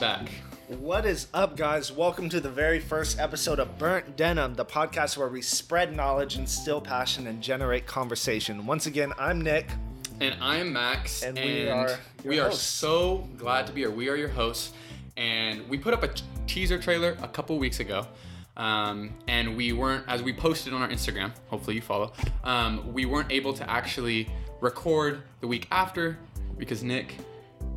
Back. What is up, guys? Welcome to the very first episode of Burnt Denim, the podcast where we spread knowledge, instill passion, and generate conversation. Once again, I'm Nick. And I'm Max. And we are we are so glad to be here. We are your hosts. And we put up a teaser trailer a couple weeks ago. Um, and we weren't, as we posted on our Instagram, hopefully you follow, um, we weren't able to actually record the week after because Nick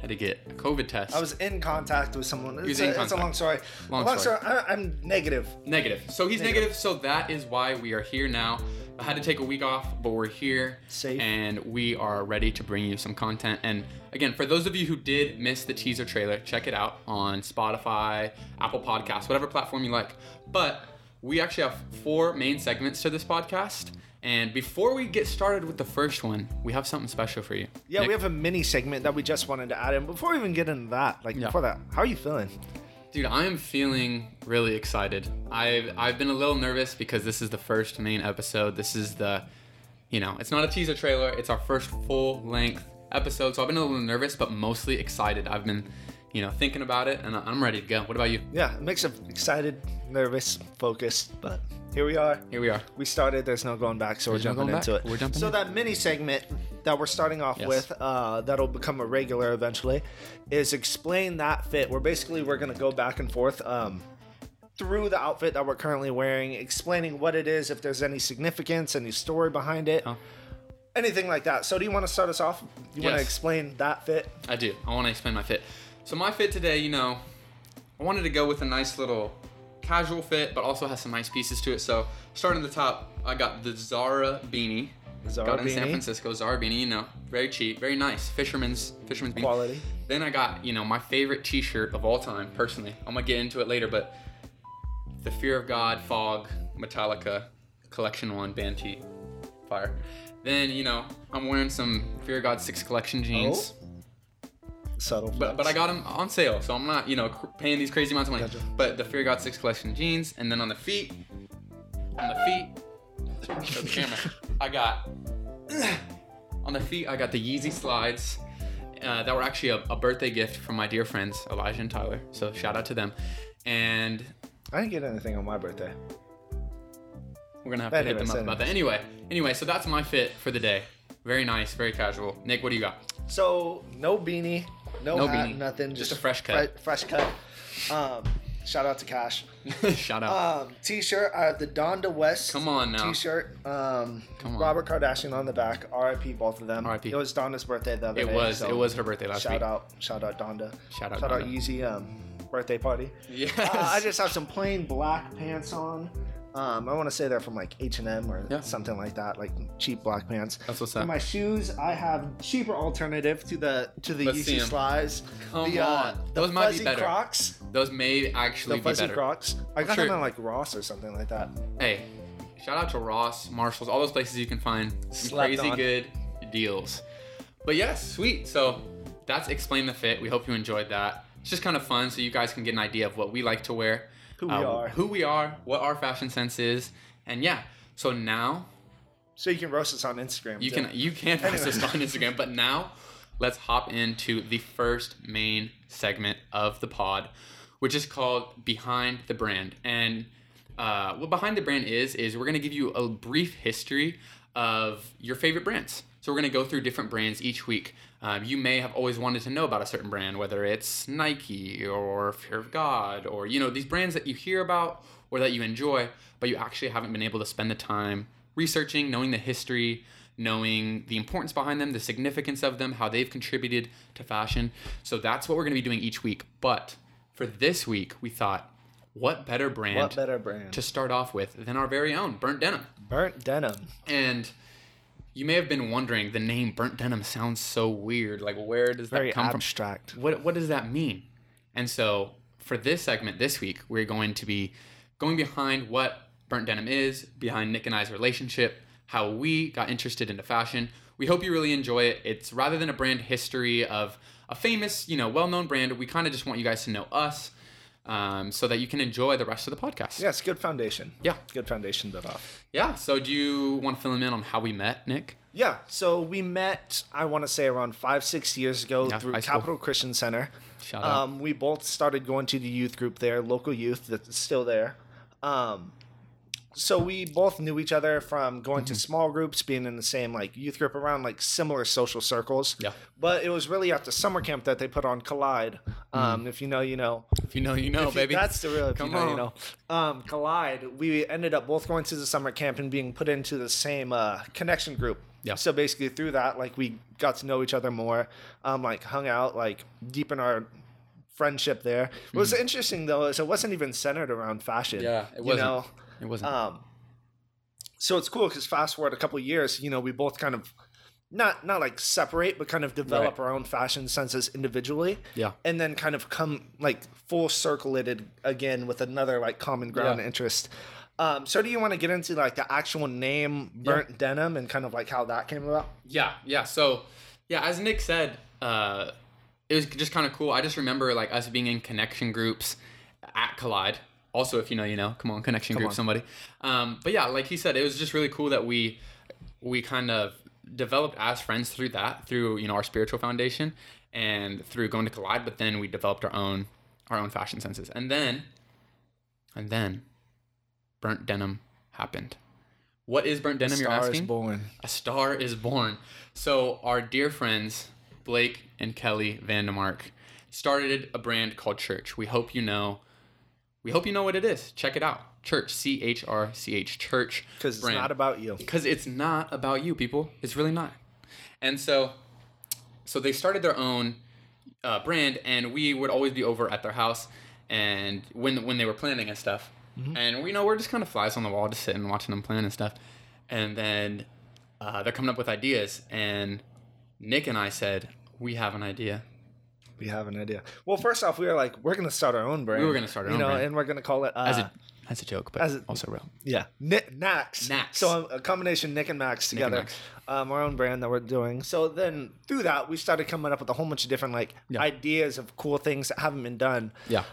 had to get a COVID test. I was in contact with someone. It's, was a, in it's a long story. Long long story. story. I, I'm negative. Negative. So he's Negative. negative. So that is why we are here now. I had to take a week off, but we're here. Safe. And we are ready to bring you some content. And again, for those of you who did miss the teaser trailer, check it out on Spotify, Apple Podcasts, whatever platform you like. But we actually have four main segments to this podcast. And before we get started with the first one, we have something special for you. Yeah, Nick, we have a mini segment that we just wanted to add in. Before we even get into that, like Yeah. before that, how are you feeling? Dude, I am feeling really excited. I've I've been a little nervous because this is the first main episode. This is the, you know, it's not a teaser trailer. It's our first full length episode. So I've been a little nervous, but mostly excited. I've been, you know, thinking about it, and I'm ready to go. What about you? Yeah, a mix of excited, nervous, focused, but here we are. Here we are. We started. There's no going back, so There's we're jumping going into back. it. We're jumping so in. that mini segment that we're starting off Yes. with, uh, that'll become a regular eventually, is explain that fit. Where basically we're gonna go back and forth um, through the outfit that we're currently wearing, explaining what it is, if there's any significance, any story behind it, Oh. anything like that. So do you want to start us off? You want to explain that fit? I do. I want to explain my fit. So my fit today, you know, I wanted to go with a nice little casual fit, but also has some nice pieces to it. So starting at the top, I got the Zara beanie. Zara got in San. Francisco. Zara beanie, you know, very cheap, very nice. Fisherman's fisherman's beanie. Quality. Then I got, you know, my favorite T-shirt of all time, personally. I'm gonna get into it later, but the Fear of God Fog Metallica Collection One band tee, fire. Then you know, I'm wearing some Fear of God Six Collection jeans. Oh. Subtle. But, but I got them on sale, so I'm not, you know, cr- paying these crazy amounts of money. Gotcha. But the Fear God 6 collection jeans, and then on the feet, on the feet, show the camera, I got, on the feet, I got the Yeezy slides uh, that were actually a, a birthday gift from my dear friends, Elijah and Tyler. So shout out to them. And I didn't get anything on my birthday. we're gonna have to hit them up about that. Anyway, anyway, so that's my fit for the day. Very nice, very casual. Nick, what do you got? So no beanie, no, No hat, beanie. nothing. Just a fresh cut. fre- fresh cut. Um, shout out to Cash. shout out. Um, t-shirt. I have the Donda West. Come on now. T-shirt. Um, Come on. Robert Kardashian on the back. R.I.P. Both of them. R.I.P.. It was Donda's birthday the other it day. was, so it was her birthday last Shout week. out, shout out Donda. Shout out Shout out Donda. Yeezy. Um, birthday party. Yes. Uh, I just have some plain black pants on. Um, I want to say they're from like H and M or Yeah. something like that, like cheap black pants. That's what's For up. my shoes, I have cheaper alternative to the to the Yeezy slides. Come the, uh, on. Those might be better. Crocs. Those may actually The be fuzzy better. Crocs. I got sure- them on like Ross or something like that. Hey, shout out to Ross, Marshalls, all those places you can find some crazy on. good deals. But yes, sweet. So that's explain the fit. We hope you enjoyed that. It's just kind of fun, so you guys can get an idea of what we like to wear, Who we uh, are. who we are, what our fashion sense is, and yeah. So now So you can roast us on Instagram. you too. can you can roast us on Instagram, but now let's hop into the first main segment of the pod, which is called Behind the Brand. And uh, what Behind the Brand is is we're gonna give you a brief history of your favorite brands. So we're gonna go through different brands each week. Um, you may have always wanted to know about a certain brand, whether it's Nike or Fear of God, or you know these brands that you hear about or that you enjoy, but you actually haven't been able to spend the time researching, knowing the history, knowing the importance behind them, the significance of them, how they've contributed to fashion. So that's what we're going to be doing each week. But for this week, we thought, what better brand What better brand? to start off with than our very own Burnt Denim? Burnt denim. And you may have been wondering, the name Burnt Denim sounds so weird. Like, where does Very that come abstract. from? What What does that mean? And so, for this segment this week, we're going to be going behind what Burnt Denim is, behind Nick and I's relationship, how we got interested into fashion. We hope you really enjoy it. It's rather than a brand history of a famous, you know, well-known brand. We kind of just want you guys to know us. Um, so that you can enjoy the rest of the podcast. Yes, good foundation. Yeah. Good foundation built off. Yeah. So do you want to fill them in on how we met, Nick? Yeah, so we met, I want to say, around five, six years ago Yeah, through. Capital Christian Center. Shout out. Um, we both started going to the youth group there, local youth that's still there. Um, so we both knew each other from going Mm-hmm. to small groups, being in the same like youth group around like similar social circles. Yeah. But it was really at the summer camp that they put on Collide. Um, If you know, you know. If you know, you know, If you- baby. That's the real. If Come you know, you on. know. Um, Collide. We ended up both going to the summer camp and being put into the same uh, connection group. Yeah. So basically, through that, like we got to know each other more. Um, like hung out, like deepen our friendship there. What was interesting though is it wasn't even centered around fashion. Mm-hmm. Yeah, it You wasn't. know. It wasn't. Um, so it's cool because fast forward a couple years, you know, we both kind of not not like separate, but kind of develop Right. our own fashion senses individually yeah. and then kind of come like full circle it again with another like common ground Yeah. interest. Um, so do you want to get into like the actual name burnt denim and kind of like how that came about? Yeah, yeah. So, yeah, as Nick said, uh, it was just kind of cool. I just remember like us being in connection groups at Collide. Also, if you know, you know. Come on, connection group, on. somebody. Um, but yeah, like he said, it was just really cool that we we kind of developed as friends through that, through you know our spiritual foundation, and through going to Collide. But then we developed our own our own fashion senses, and then and then burnt denim happened. What is burnt denim? you're Star is asking born. a star is born. So our dear friends Blake and Kelly Vandemark started a brand called Church. We hope you know. We hope you know what it is. Check it out. Church, C H R C H, Church. Because it's brand. not about you. because it's not about you, people. It's really not. And so, so they started their own uh, brand, and we would always be over at their house, and when when they were planning and stuff, and we know we're just kind of flies on the wall, just sitting watching them plan and stuff, and then uh, they're coming up with ideas, and Nick and I said we have an idea. We have an idea. Well, first off, we were like, we're gonna start our own brand. We were gonna start our you own know, brand. and we're gonna call it uh, As a as a joke, but as a- also real. Yeah, Nick, Nax. Nax. So a combination Nick and Max Nick and together, Max. um, our own brand that we're doing. So then through that, we started coming up with a whole bunch of different like Yeah. ideas of cool things that haven't been done Yeah.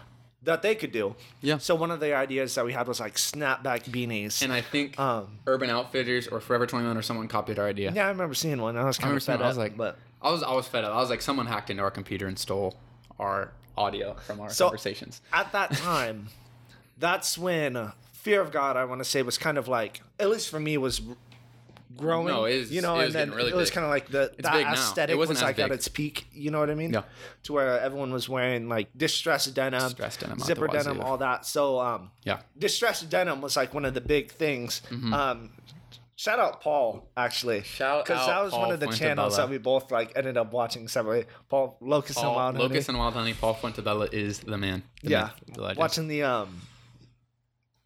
that they could do. Yeah. So one of the ideas that we had was like snapback beanies. And I think um, Urban Outfitters or Forever 21 or someone copied our idea. yeah, I remember seeing one. I was kind remember of fed it. I was like- but I was I was fed up. I was like, someone hacked into our computer and stole our audio from our So- conversations. at that time, that's when fear of God, I want to say, was kind of like, at least for me, was growing. No, is- you know, it and then really it was big. kind of like the It's that big aesthetic was as like at its peak. You know what I mean? Yeah. To where everyone was wearing like distressed denim, Distressed denim zipper denim, all that. So, um, Yeah. distressed denim was like one of the big things. Um, shout out Paul actually. Shout because that out was one of the channels that we both like ended up watching separately. Paul Locust and Paul, Wild Honey. Locust and Wild Honey, Paul Fuentebella is the man. The yeah, man, the watching the um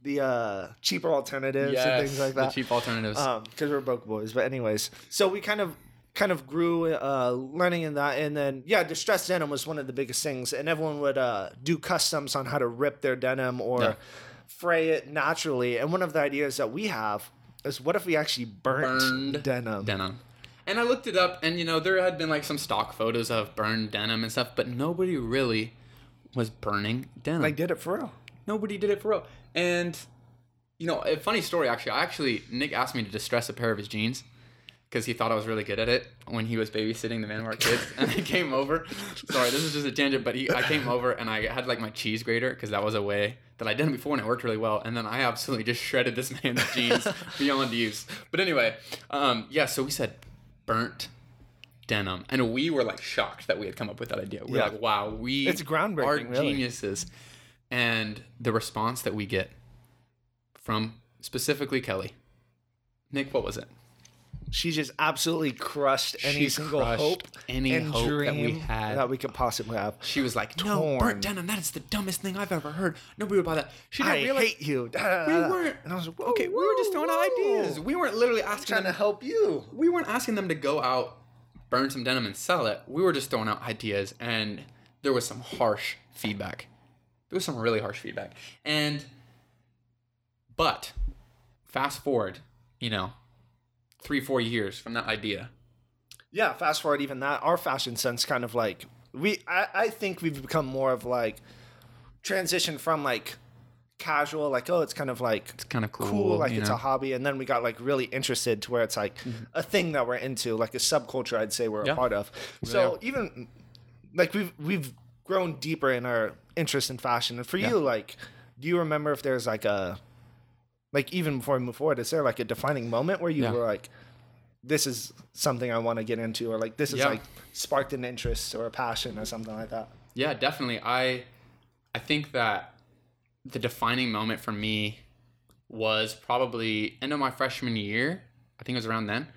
the uh cheaper alternatives and things like the that. cheap alternatives. Um, because we're broke boys. But anyways, so we kind of kind of grew uh learning in that and then yeah distressed denim was one of the biggest things and everyone would uh do customs on how to rip their denim or Yeah. fray it naturally and one of the ideas that we have is what if we actually burnt Burned denim denim. And I looked it up, and you know there had been like some stock photos of burned denim and stuff, but nobody really was burning denim. like did it for real Nobody did it for real. And you know, a funny story actually. I actually Nick asked me to distress a pair of his jeans because he thought I was really good at it when he was babysitting the Vanmark kids. and I came over. Sorry, this is just a tangent, but he I came over and I had like my cheese grater because that was a way that I did it before and it worked really well. And then I absolutely just shredded this man's jeans beyond use. But anyway, um, yeah. So we said burnt denim, and we were like shocked that we had come up with that idea. We Yeah. are like, wow, we It's groundbreaking, are really. geniuses. And the response that we get from specifically Kelly. Nick, what was it? She just absolutely crushed any She single crushed hope any and hope dream that we had. that we could possibly have She was like, "No, Torn. burnt denim. That is the dumbest thing I've ever heard. Nobody would buy that." She didn't I realize hate you. we weren't. And I was like, whoa, okay, we were just throwing out whoa, ideas. We weren't literally asking trying to them. help you. We weren't asking them to go out, burn some denim, and sell it. We were just throwing out ideas, and there was some harsh feedback. There was some really harsh feedback, and but fast forward, you know, three four years from that idea. Yeah, fast forward even that, our fashion sense kind of like we I, I think we've become more of like transition from like casual, like oh, it's kind of like It's kind of cool. cool, like it's know? a hobby, and then we got like really interested to where it's like mm-hmm. a thing that we're into, like a subculture. I'd say we're Yeah. a part of. so even like we've we've grown deeper in our interest in fashion. And for you, like, do you remember if there's like a like even before we move forward, is there like a defining moment where you Yeah. were like, this is something I want to get into, or like this is Yeah. like sparked an interest or a passion or something like that? Yeah, definitely. I I think that the defining moment for me was probably end of my freshman year. I think it was around then,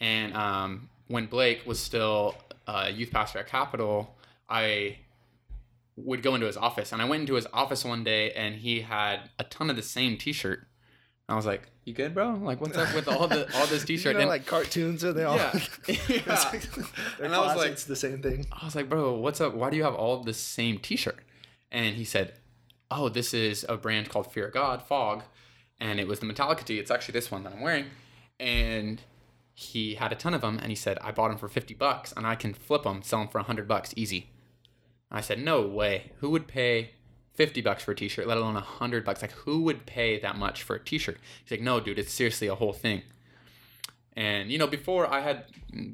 and um, when Blake was still a youth pastor at Capital, I would go into his office, and I went into his office one day, and he had a ton of the same T-shirt. I was like, "You good, bro? Like, what's up with all the all this T-shirt?" know, and like cartoons are they all? yeah, yeah. And I was like- "It's the same thing. I was like, bro, what's up? Why do you have all the same T-shirt? And he said, oh, this is a brand called Fear of God, Fog, and it was the Metallica tee. It's actually this one that I'm wearing, and he had a ton of them, and he said, I bought them for fifty bucks, and I can flip them, sell them for hundred bucks, easy. I said, no way. Who would pay? 50 bucks for a t-shirt, let alone 100 bucks. Like who would pay that much for a t-shirt? He's like, "No, dude, it's seriously a whole thing." And you know, before I had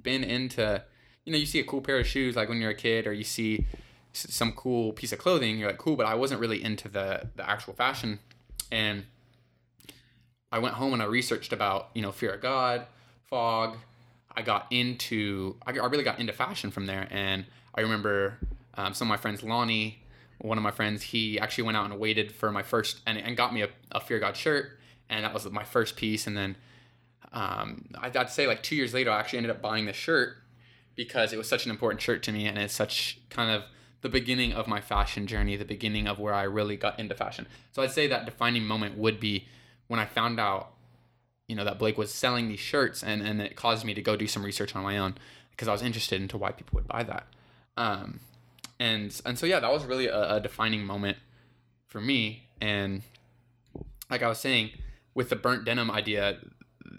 been into, you know, you see a cool pair of shoes like when you're a kid, or you see some cool piece of clothing, you're like, cool. But I wasn't really into the the actual fashion. And I went home and I researched about you know Fear of God, Fog. I got into I, really got into fashion from there, and I remember um, some of my friends, Lonnie, one of my friends, he actually went out and waited for my first and, and got me a, a Fear God shirt, and that was my first piece. And then um, I'd I'd say like two years later, I actually ended up buying the shirt because it was such an important shirt to me, and it's such kind of the beginning of my fashion journey, the beginning of where I really got into fashion. So I'd say that defining moment would be when I found out, you know, that Blake was selling these shirts, and and it caused me to go do some research on my own because I was interested into why people would buy that. Um, and and so yeah, that was really a, a defining moment for me. And like I was saying, with the burnt denim idea,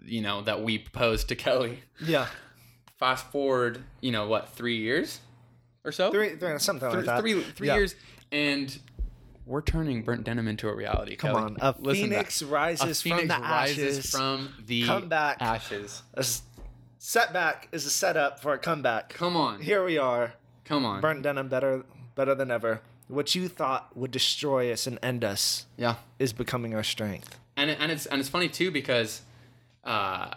you know, that we proposed to Kelly. Yeah, Fast forward, you know, what three years or so? three, three something Three- like that. three three Yeah. years, and we're turning burnt denim into a reality. Come Kelly. on, a Listen phoenix rises a phoenix from the rises ashes. from the Comeback. ashes. a setback is a setup for a comeback. Come on, Here we are, come on. burnt denim, better, better than ever. What you thought would destroy us and end us yeah, is becoming our strength. and and it's and it's funny too because uh,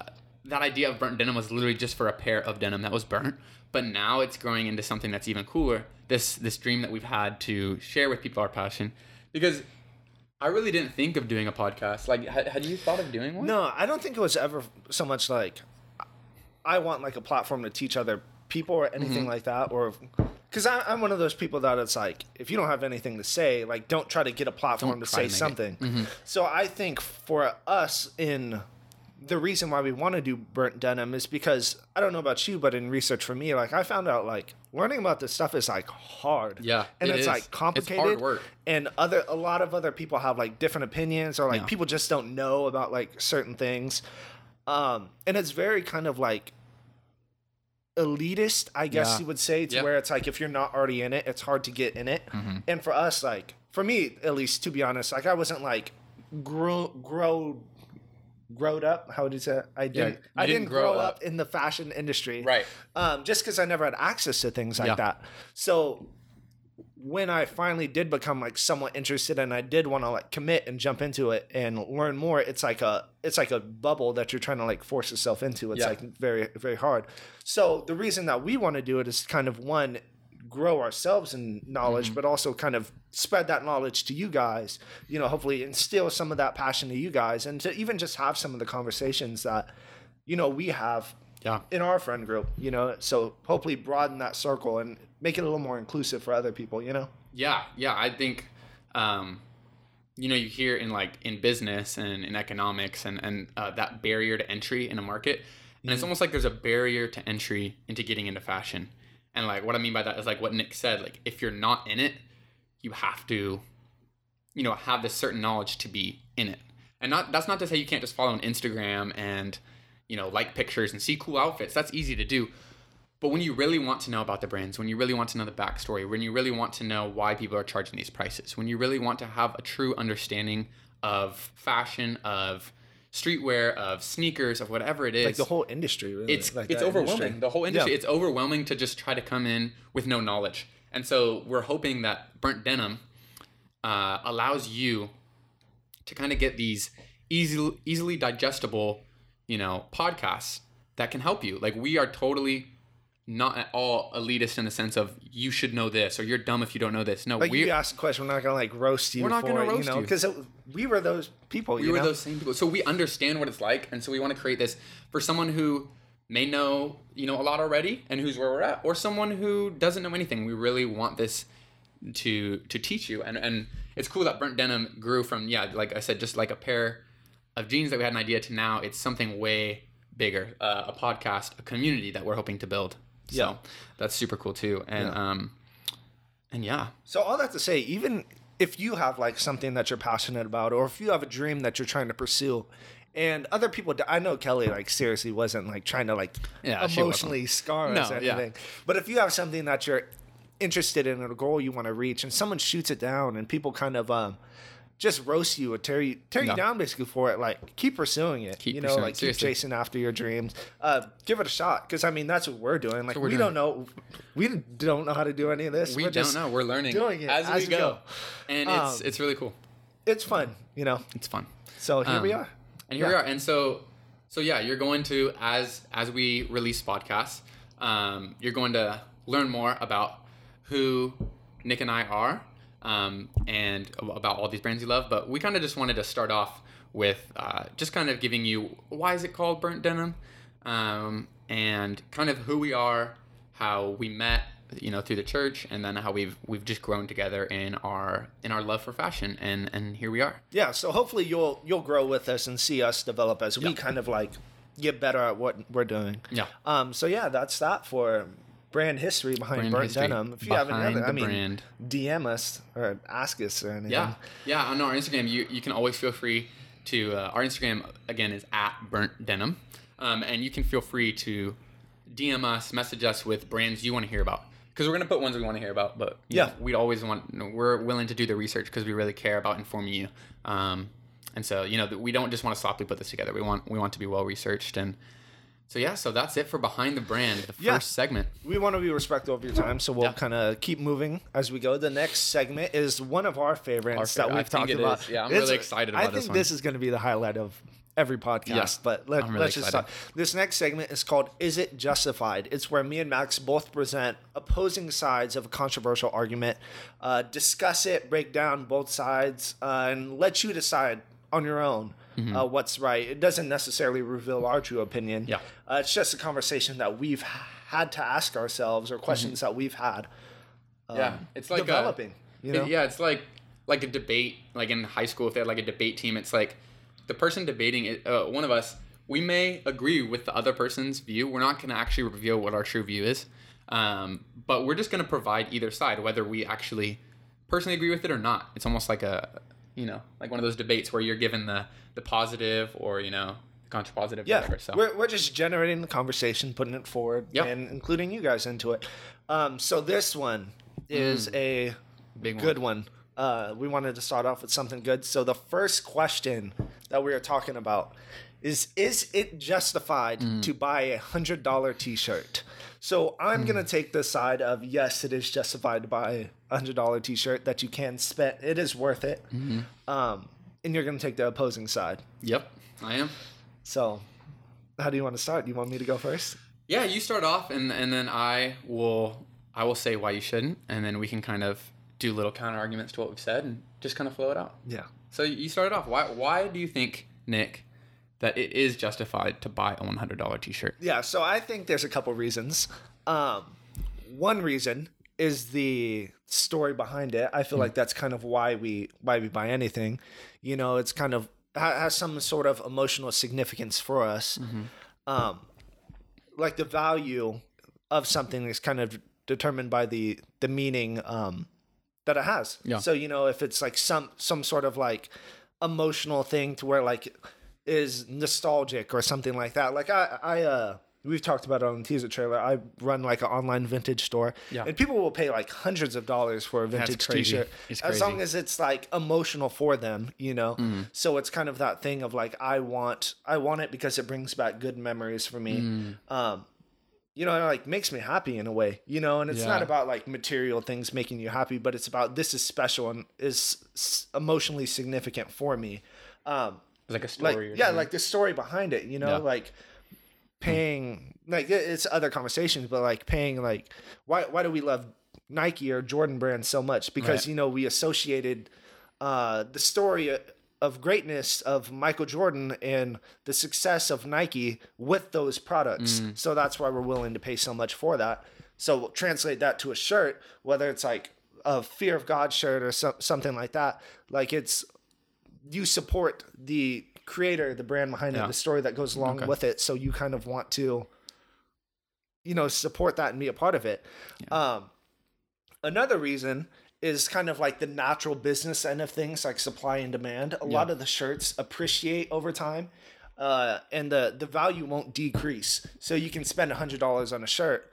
that idea of burnt denim was literally just for a pair of denim that was burnt, but now it's growing into something that's even cooler. This this dream that we've had to share with people our passion, because I really didn't think of doing a podcast. Like, had, had you thought of doing one? No, I don't think it was ever so much like I want like a platform to teach other people or anything Mm-hmm. like that, or because I'm one of those people that it's like if you don't have anything to say, like don't try to get a platform Don't to say to it. Mm-hmm. something. So I think for us in the reason why we want to do burnt denim is because I don't know about you, but in research for me, like I found out like learning about this stuff is like hard. Yeah, and it it's is. like It's complicated. hard work. And other a lot of other people have like different opinions or like Yeah. people just don't know about like certain things. Um, and it's very kind of like elitist, I guess Yeah. you would say, to Yeah. where it's like if you're not already in it, it's hard to get in it. Mm-hmm. And for us, like for me at least, to be honest, like I wasn't like grow grow growed up. How would you say? I didn't. you I didn't didn't grow grow up. up. in the fashion industry, Right. Um, just because I never had access to things like Yeah. that. So when I finally did become like somewhat interested and I did want to like commit and jump into it and learn more, it's like a it's like a bubble that you're trying to like force yourself into. It's Yeah. like very very hard. So the reason that we want to do it is kind of one grow ourselves in knowledge Mm-hmm. but also kind of spread that knowledge to you guys you know hopefully instill some of that passion to you guys and to even just have some of the conversations that you know we have Yeah. in our friend group, you know. So hopefully broaden that circle and make it a little more inclusive for other people, you know. Yeah, yeah. I think, um, you know, you hear in like in business and in economics and and uh, that barrier to entry in a market, and it's almost like there's a barrier to entry into getting into fashion. And like what I mean by that is like what Nick said. Like if you're not in it, you have to, you know, have this certain knowledge to be in it. And not that's not to say you can't just follow on Instagram and, you know, like pictures and see cool outfits. That's easy to do. But when you really want to know about the brands, when you really want to know the backstory, when you really want to know why people are charging these prices, when you really want to have a true understanding of fashion, of streetwear, of sneakers, of whatever it is, like the whole industry. Really. it's like it's overwhelming. industry. The whole industry, Yeah. it's overwhelming to just try to come in with no knowledge. And so we're hoping that burnt denim uh, allows you to kind of get these easy, easily digestible, you know, podcasts that can help you. Like we are totally not at all elitist in the sense of you should know this or you're dumb if you don't know this. No, Like we you ask a question, we're not gonna like roast you. We're not gonna it, roast you know, because we were those people. we were know? those same people. So we understand what it's like, and so we want to create this for someone who may know, you know, a lot already and who's where we're at, or someone who doesn't know anything. We really want this to to teach you, and and it's cool that burnt denim grew from yeah, like I said, just like a pair of jeans that we had an idea to now it's something way bigger, uh, a podcast, a community that we're hoping to build. So Yeah. that's super cool too, and Yeah. um, and yeah, So all that to say, even if you have like something that you're passionate about, or if you have a dream that you're trying to pursue, and other people, I know Kelly like seriously wasn't like trying to like Yeah, emotionally scar us No, or yeah. anything. But if you have something that you're interested in, or a goal you want to reach, and someone shoots it down, and people kind of um just roast you or tear you tear you down basically for it, like keep pursuing it. Keep you know, like keep chasing after your dreams. Uh, give it a shot because I mean that's what we're doing. Like we're we doing. don't know, we don't know how to do any of this. we We're don't know. We're learning doing it as, as we we go, go. and it's Um, it's really cool. it's fun, you know. It's fun. So here we Um, are. And here Yeah. we are. And so, so yeah, you're going to as as we release podcasts, um, you're going to learn more about who Nick and I are, um, and about all these brands you love. But we kind of just wanted to start off with uh, just kind of giving you why is it called burnt denim, um, and kind of who we are, how we met, you know, through the church, and then how we've we've just grown together in our in our love for fashion, and and here we are. Yeah. So hopefully you'll you'll grow with us and see us develop as we Yeah. kind of like get better at what we're doing. Yeah. Um. So yeah, that's that for brand history behind Brand Burnt history Denim. If you have any behind other, I mean, brand. DM us or ask us or anything. Yeah, yeah. On our Instagram, you you can always feel free to. Uh, our Instagram again is at burnt denim, um, and you can feel free to DM us, message us with brands you want to hear about. Because we're gonna put ones we want to hear about, but Yeah. know, we'd always want. you know, we're willing to do the research because we really care about informing you. Um, and so you know we don't just want to sloppily put this together. We want we want to be well researched and. So yeah, so that's it for behind the brand, the first segment. We want to be respectful of your time, so we'll Yeah. kind of keep moving as we go. The next segment is one of our favorites Our that favorite. we've I think talked about. is. Yeah, I'm It's- really excited I about think this one. I think this is going to be the highlight of every podcast. Yeah, but let, really let's just start. This next segment is called "Is It Justified?" It's where me and Max both present opposing sides of a controversial argument, uh, discuss it, break down both sides, uh, and let you decide on your own. Mm-hmm. Uh, what's right? It doesn't necessarily reveal our true opinion. Yeah. Uh, it's just a conversation that we've had to ask ourselves or questions that we've had yeah, it's like a- developing. you know? yeah, it's like like a debate. Like in high school, if they had like a debate team, it's like the person debating it. Uh, one of us, we may agree with the other person's view. We're not going to actually reveal what our true view is, um, but we're just going to provide either side, whether we actually personally agree with it or not. It's almost like a you know like one of those debates where you're given the the positive or you know the contrapositive. Yeah, whatever. So we're, we're just generating the conversation, putting it forward, Yep. and including you guys into it. Um, so this one is a Mm. Big one. good one. Uh, we wanted to start off with something good. So the first question that we are talking about is: Is it justified Mm. to buy a hundred dollar T-shirt? So I'm gonna Mm. take the side of yes, it is justified to buy a hundred dollar T-shirt that you can spend. It is worth it. Mm-hmm. Um, and you're gonna take the opposing side. Yep, I am. So, how do you want to start? Do you want me to go first? Yeah, you start off, and and then I will I will say why you shouldn't, and then we can kind of do little counter arguments to what we've said, and just kind of flow it out. Yeah. So you started off. Why why do you think Nick that it is justified to buy a one hundred dollar T shirt? Yeah. So I think there's a couple reasons. Um, one reason is the story behind it. I feel like that's kind of why we why we buy anything. You know, it's kind of has some sort of emotional significance for us. Um, like the value of something is kind of determined by the the meaning um, that it has. Yeah. So you know, if it's like some some sort of like emotional thing to where like is nostalgic or something like that. Like I I uh we've talked about it on the teaser trailer. I run like an online vintage store, Yeah. and people will pay like hundreds of dollars for a vintage. T-shirt as long as it's like emotional for them, you know. Mm-hmm. So it's kind of that thing of like I want I want it because it brings back good memories for me. Mm. Um, you know, it like makes me happy in a way, you know. And it's not about like material things making you happy, but it's about this is special and is emotionally significant for me. Um, like a like story. or yeah like the story behind it you know Yeah. like paying like it's other conversations but like paying like why why do we love nike or jordan brand so much because Right. you know we associated uh the story of greatness of michael jordan and the success of nike with those products Mm. so that's why we're willing to pay so much for that so we'll translate that to a shirt whether it's like a fear of god shirt or so, something like that like it's you support the creator, the brand behind Yeah. it, the story that goes along Okay. with it. So you kind of want to, you know, support that and be a part of it. Um, another reason is kind of like the natural business end of things, like supply and demand. A lot of the shirts appreciate over time. Uh, and the, the value won't decrease. So you can spend a hundred dollars on a shirt.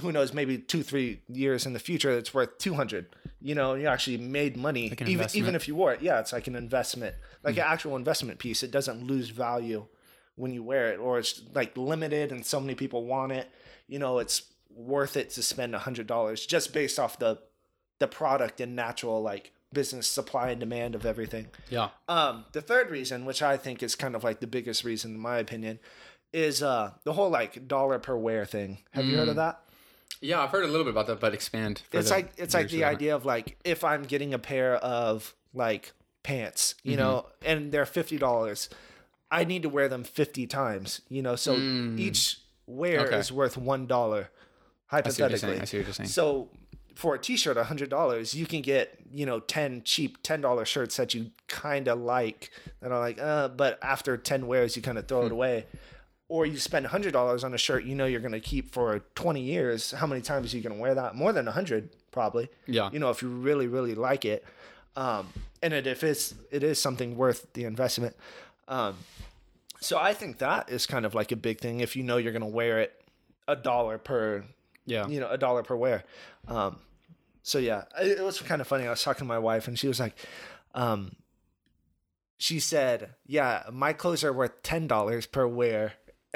Who knows? Maybe two, three years in the future, it's worth two hundred. You know, you actually made money, an even investment. even if you wore it. Yeah, it's like an investment, like an actual investment piece. It doesn't lose value when you wear it, or it's like limited and so many people want it. You know, it's worth it to spend a hundred dollars just based off the the product and natural like business supply and demand of everything. yeah. Um, the third reason, which I think is kind of like the biggest reason in my opinion, is uh the whole like dollar per wear thing. Have you heard of that? Yeah, I've heard a little bit about that, but expand. It's like it's like the idea of like if I'm getting a pair of like pants, you know, and they're fifty dollars, I need to wear them fifty times, you know. So each wear Okay. is worth one dollar, I see what you're hypothetically. I see what you're saying. So for a t-shirt, a hundred dollars, you can get you know ten cheap ten dollar shirts that you kind of like that are like, uh, but after ten wears, you kind of Hmm. throw it away. Or you spend a hundred dollars on a shirt you know you're gonna keep for twenty years. How many times are you gonna wear that? More than a hundred, probably. Yeah. You know, if you really really like it, um, and it, if it's it is something worth the investment. Um, so I think that is kind of like a big thing. If you know you're gonna wear it, a dollar per yeah. you know, a dollar per wear. Um, so yeah, it, it was kind of funny. I was talking to my wife, and she was like, um, she said, "Yeah, my clothes are worth ten dollars per wear."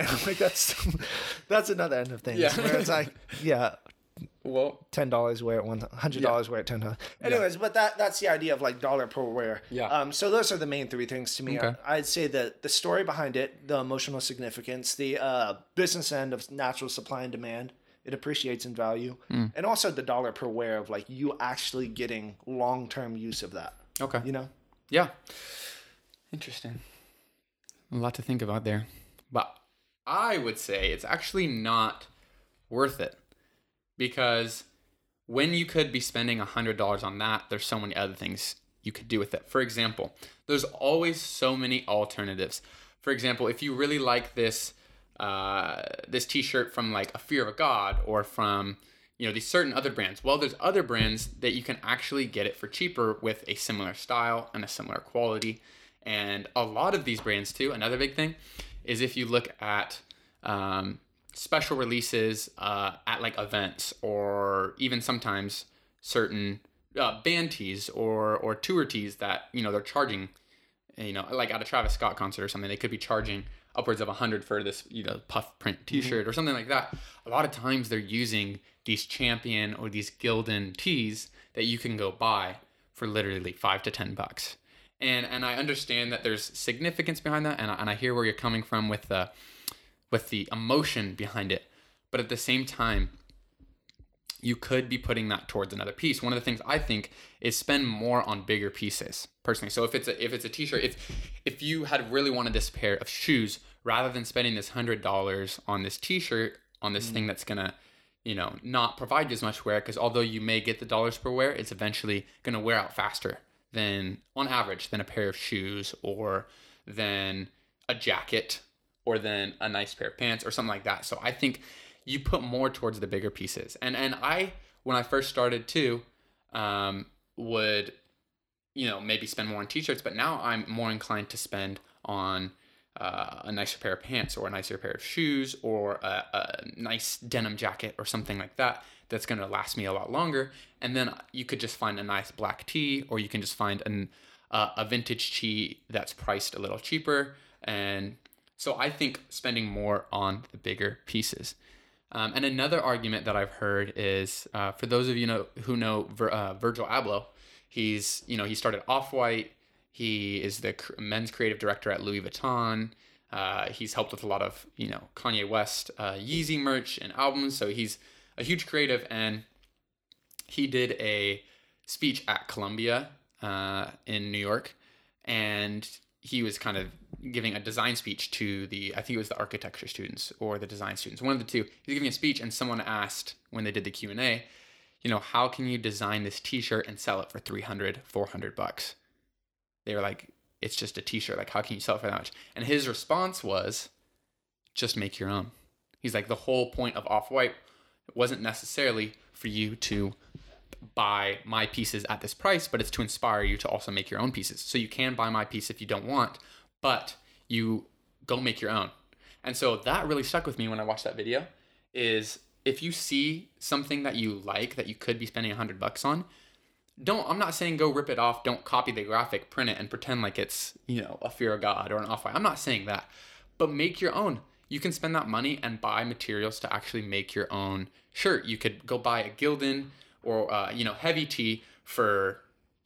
And I'm like, "That's that's another end of things." Yeah. Where it's like, yeah, Well, ten dollars wear it one hundred dollars wear it ten dollars. Anyways, but that that's the idea of like dollar per wear. Yeah. Um. So those are the main three things to me. Okay. I, would say that the story behind it, the emotional significance, the uh, business end of natural supply and demand, it appreciates in value, Hmm. and also the dollar per wear of like you actually getting long term use of that. okay. You know. Yeah. Interesting. A lot to think about there. But I would say it's actually not worth it because when you could be spending $100 on that, there's so many other things you could do with it. For example, there's always so many alternatives. For example, if you really like this uh, this t-shirt from like a fear of a god or from you know these certain other brands well there's other brands that you can actually get it for cheaper with a similar style and a similar quality and a lot of these brands too another big thing is if you look at um, special releases uh, at like events or even sometimes certain uh, band tees or or tour tees that you know they're charging you know like at a Travis Scott concert or something they could be charging upwards of a hundred for this you know puff print t-shirt or something like that. A lot of times they're using these champion or these gildan tees that you can go buy for literally five to ten bucks and and i understand that there's significance behind that and I, and I hear where you're coming from with the with the emotion behind it but at the same time you could be putting that towards another piece. One of the things I think is spend more on bigger pieces personally. So if it's a if it's a t-shirt, if if you had really wanted this pair of shoes, rather than spending this hundred dollars on this t-shirt on this mm. thing that's gonna, you know, not provide you as much wear, because although you may get the dollars per wear, it's eventually gonna wear out faster than on average than a pair of shoes or than a jacket or than a nice pair of pants or something like that. So I think you put more towards the bigger pieces. And and I when I first started too, um, would you know maybe spend more on t-shirts, but now I'm more inclined to spend on uh, a nicer pair of pants or a nicer pair of shoes or a, a nice denim jacket or something like that that's going to last me a lot longer. And then you could just find a nice black tee or you can just find an, uh, a vintage tee that's priced a little cheaper. And so I think spending more on the bigger pieces. Um, and another argument that I've heard is uh, for those of you know who know Vir, uh, Virgil Abloh, he's you know he started Off White. He is the men's creative director at Louis Vuitton. Uh, he's helped with a lot of you know Kanye West uh, Yeezy merch and albums. So he's a huge creative, and he did a speech at Columbia uh, in New York, and he was kind of giving a design speech to the I think it was the architecture students or the design students, one of the two. He was giving a speech, and someone asked when they did the Q and A, you know, how can you design this T-shirt and sell it for 300, 400 bucks? They were like, it's just a T-shirt. Like, how can you sell it for that much? And his response was, just make your own. He's like, the whole point of Off White wasn't necessarily for you to buy my pieces at this price, but it's to inspire you to also make your own pieces. So you can buy my piece if you don't want, but you go make your own. And so that really stuck with me when I watched that video is if you see something that you like that you could be spending a hundred bucks on, don't I'm not saying go rip it off, don't copy the graphic, print it, and pretend like it's, you know, a fear of God or an off-white. I'm not saying that. But make your own. You can spend that money and buy materials to actually make your own shirt. You could go buy a Gildan or uh, you know heavy tee for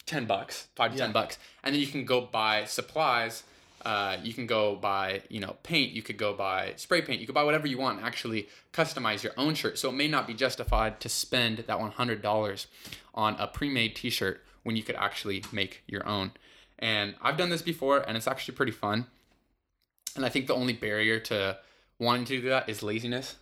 10 bucks 5 to Yeah. 10 bucks. And then you can go buy supplies. Uh, you can go buy you know paint. You could go buy spray paint. You could buy whatever you want and actually customize your own shirt. So it may not be justified to spend that $100 on a pre-made t-shirt when you could actually make your own. And i've done this before and it's actually pretty fun. And i think the only barrier to wanting to do that is laziness.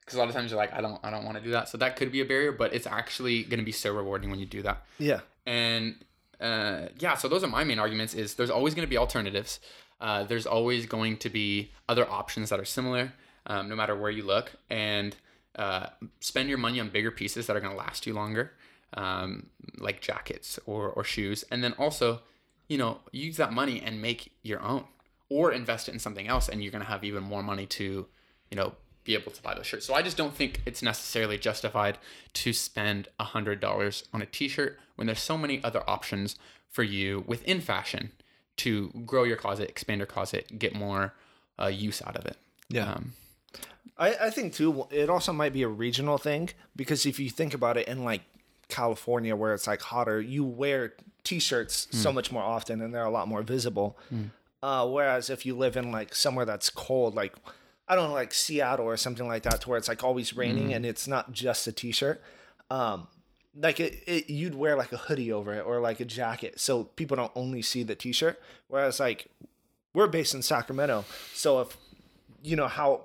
Because a lot of times you're like i don't i don't want to do that. So that could be a barrier but it's actually going to be so rewarding when you do that. Yeah. and uh, yeah so those are my main arguments is there's always going to be alternatives. Uh, there's always going to be other options that are similar um, no matter where you look. And uh, spend your money on bigger pieces that are going to last you longer um, like jackets or, or shoes. And then also you know use that money and make your own or invest it in something else and you're going to have even more money to you know be able to buy those shirts so i just don't think it's necessarily justified to spend a hundred dollars on a t-shirt when there's so many other options for you within fashion to grow your closet expand your closet get more uh, use out of it Yeah. um, I, I think too it also might be a regional thing because if you think about it in like California where it's like hotter, you wear t-shirts so much more often and they're a lot more visible. Uh, whereas if you live in like somewhere that's cold, like I don't know, like Seattle or something like that, to where it's like always raining and it's not just a t-shirt. Um, like it, it, you'd wear like a hoodie over it or like a jacket, so people don't only see the t-shirt. Whereas like we're based in Sacramento, so if you know how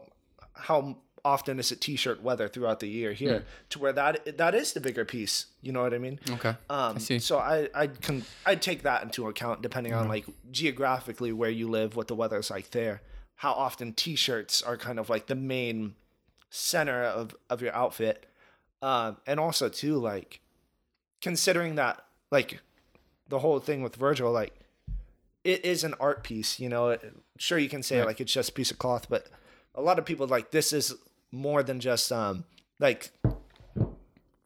how often is it t-shirt weather throughout the year here to where that that is the bigger piece you know what i mean? Okay um see. so i i'd con- i'd take that into account depending on like geographically where you live what the weather is like there how often t-shirts are kind of like the main center of of your outfit. Um and also too like considering that like the whole thing with virgil like it is an art piece you know? Sure you can say Right. like it's just a piece of cloth but a lot of people like this is more than just um like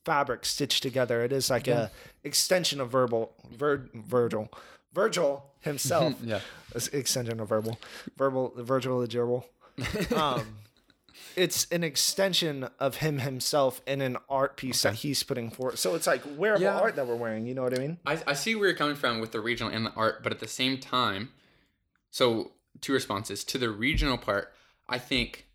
fabric stitched together. It is like a extension of verbal Vir, virgil virgil himself. Yeah. It's extension of verbal verbal virgil the gerbil. Um it's an extension of him himself in an art piece that he's putting forth. so it's like wearable Yeah. art that we're wearing you know what i mean? I, I see where you're coming from with the regional and the art, but at the same time, so two responses. To the regional part. I think,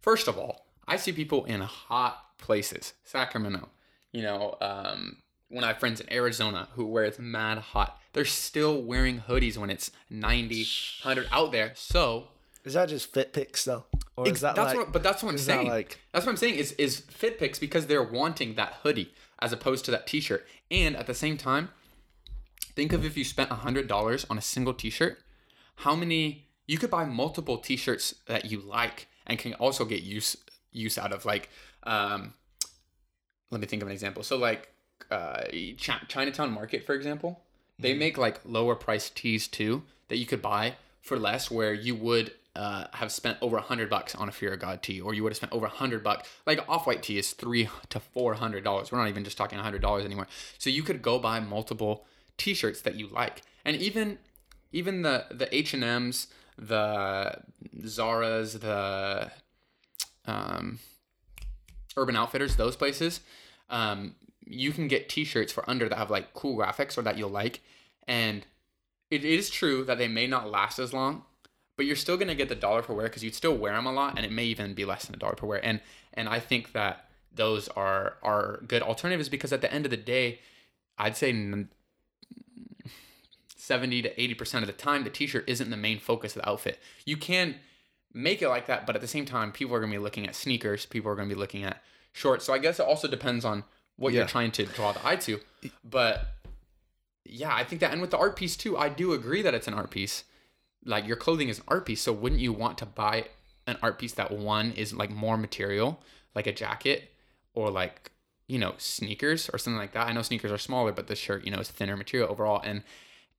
first of all, I see people in hot places, Sacramento. You know, um, when I have friends in Arizona who wear it's mad hot, they're still wearing hoodies when it's 90, 100 out there. So is that just fit pics though or is that that's like what, but that's what I'm is that saying. like- that's what I'm saying is is fit pics because they're wanting that hoodie as opposed to that t-shirt. And at the same time, think of if you spent hundred dollars on a single t-shirt, how many you could buy multiple t-shirts that you like and can also get use use out of like um let me think of an example. So like uh Ch- Chinatown Market for example, they make like lower priced tees too that you could buy for less where you would uh, have spent over a hundred bucks on a Fear of God tee, or you would have spent over a hundred bucks. Like off white tee is three to four hundred dollars. We're not even just talking a hundred dollars anymore. So you could go buy multiple T-shirts that you like, and even even the the H and M's, the Zara's, the um, Urban Outfitters, those places, um, you can get T-shirts for under that have like cool graphics or that you'll like, and it is true that they may not last as long, but you're still gonna get the dollar per wear because you'd still wear them a lot, and it may even be less than a dollar per wear. And and I think that those are are good alternatives because at the end of the day, I'd say. 70 to 80% of the time the t-shirt isn't the main focus of the outfit. You can make it like that, but at the same time people are going to be looking at sneakers, people are going to be looking at shorts. So I guess it also depends on what Yeah. you're trying to draw the eye to. But yeah, I think that and with the art piece too, I do agree that it's an art piece. Like your clothing is an art piece, so wouldn't you want to buy an art piece that one is like more material, like a jacket or like you know sneakers or something like that? I know sneakers are smaller, but the shirt you know is thinner material overall, and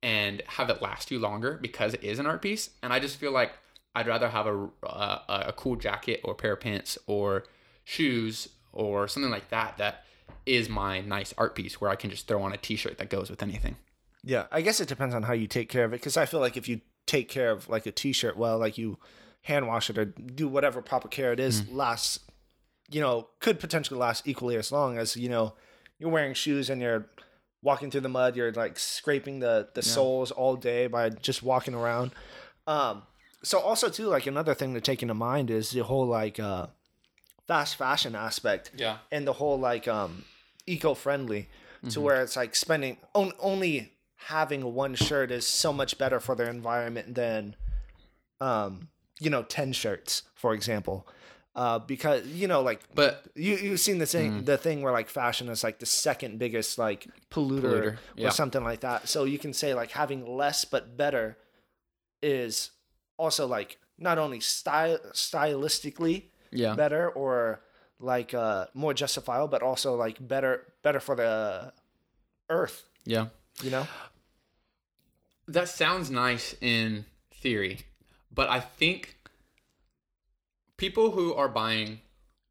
and have it last you longer because it is an art piece. And I just feel like I'd rather have a a, a cool jacket or pair of pants or shoes or something like that that is my nice art piece where I can just throw on a t-shirt that goes with anything. Yeah, I guess it depends on how you take care of it. Because I feel like if you take care of like a T-shirt well, like you hand wash it or do whatever proper care it is, mm-hmm. lasts, you know, could potentially last equally as long as you know you're wearing shoes and you're walking through the mud. You're like scraping the the soles all day by just walking around. Um, so also too, like another thing to take into mind is the whole like uh, fast fashion aspect Yeah. and the whole like um eco-friendly to where it's like spending on, only having one shirt is so much better for their environment than um you know 10 shirts for example uh because you know like But you you've seen the thing the thing where like fashion is like the second biggest like polluter, Polluter, or yeah. something like that so you can say like having less but better is also like not only style stylistically yeah. better or like uh more justifiable but also like better better for the earth Yeah. you know That sounds nice in theory, but I think people who are buying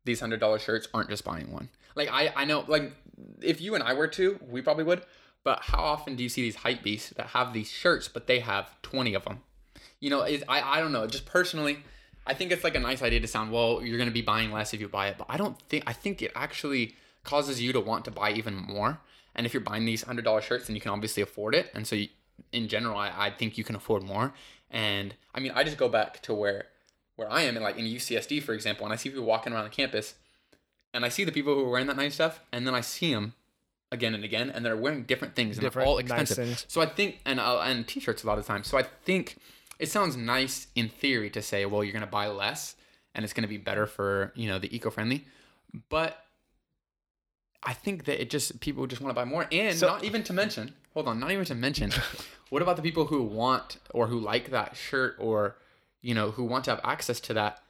these hundred dollar shirts aren't just buying one. Like I, I know, like if you and I were to, we probably would. But how often do you see these hype beasts that have these shirts, but they have twenty of them? You know, is I, I don't know. Just personally, I think it's like a nice idea to sound. Well, you're gonna be buying less if you buy it, but I don't think. I think it actually causes you to want to buy even more. And if you're buying these hundred dollar shirts, then you can obviously afford it. And so, you, in general, I, I think you can afford more. And I mean, I just go back to where where I am, in like in UCSD, for example, and I see people walking around the campus, and I see the people who are wearing that nice stuff, and then I see them again and again, and they're wearing different things, and Different they're all expensive. things. So I think, and uh, and t-shirts a lot of times. So I think it sounds nice in theory to say, well, you're gonna buy less, and it's gonna be better for you know the eco-friendly, but I think that it just people just want to buy more, and So- not even to mention, hold on, not even to mention, what about the people who want or who like that shirt or you know who want to have access to that,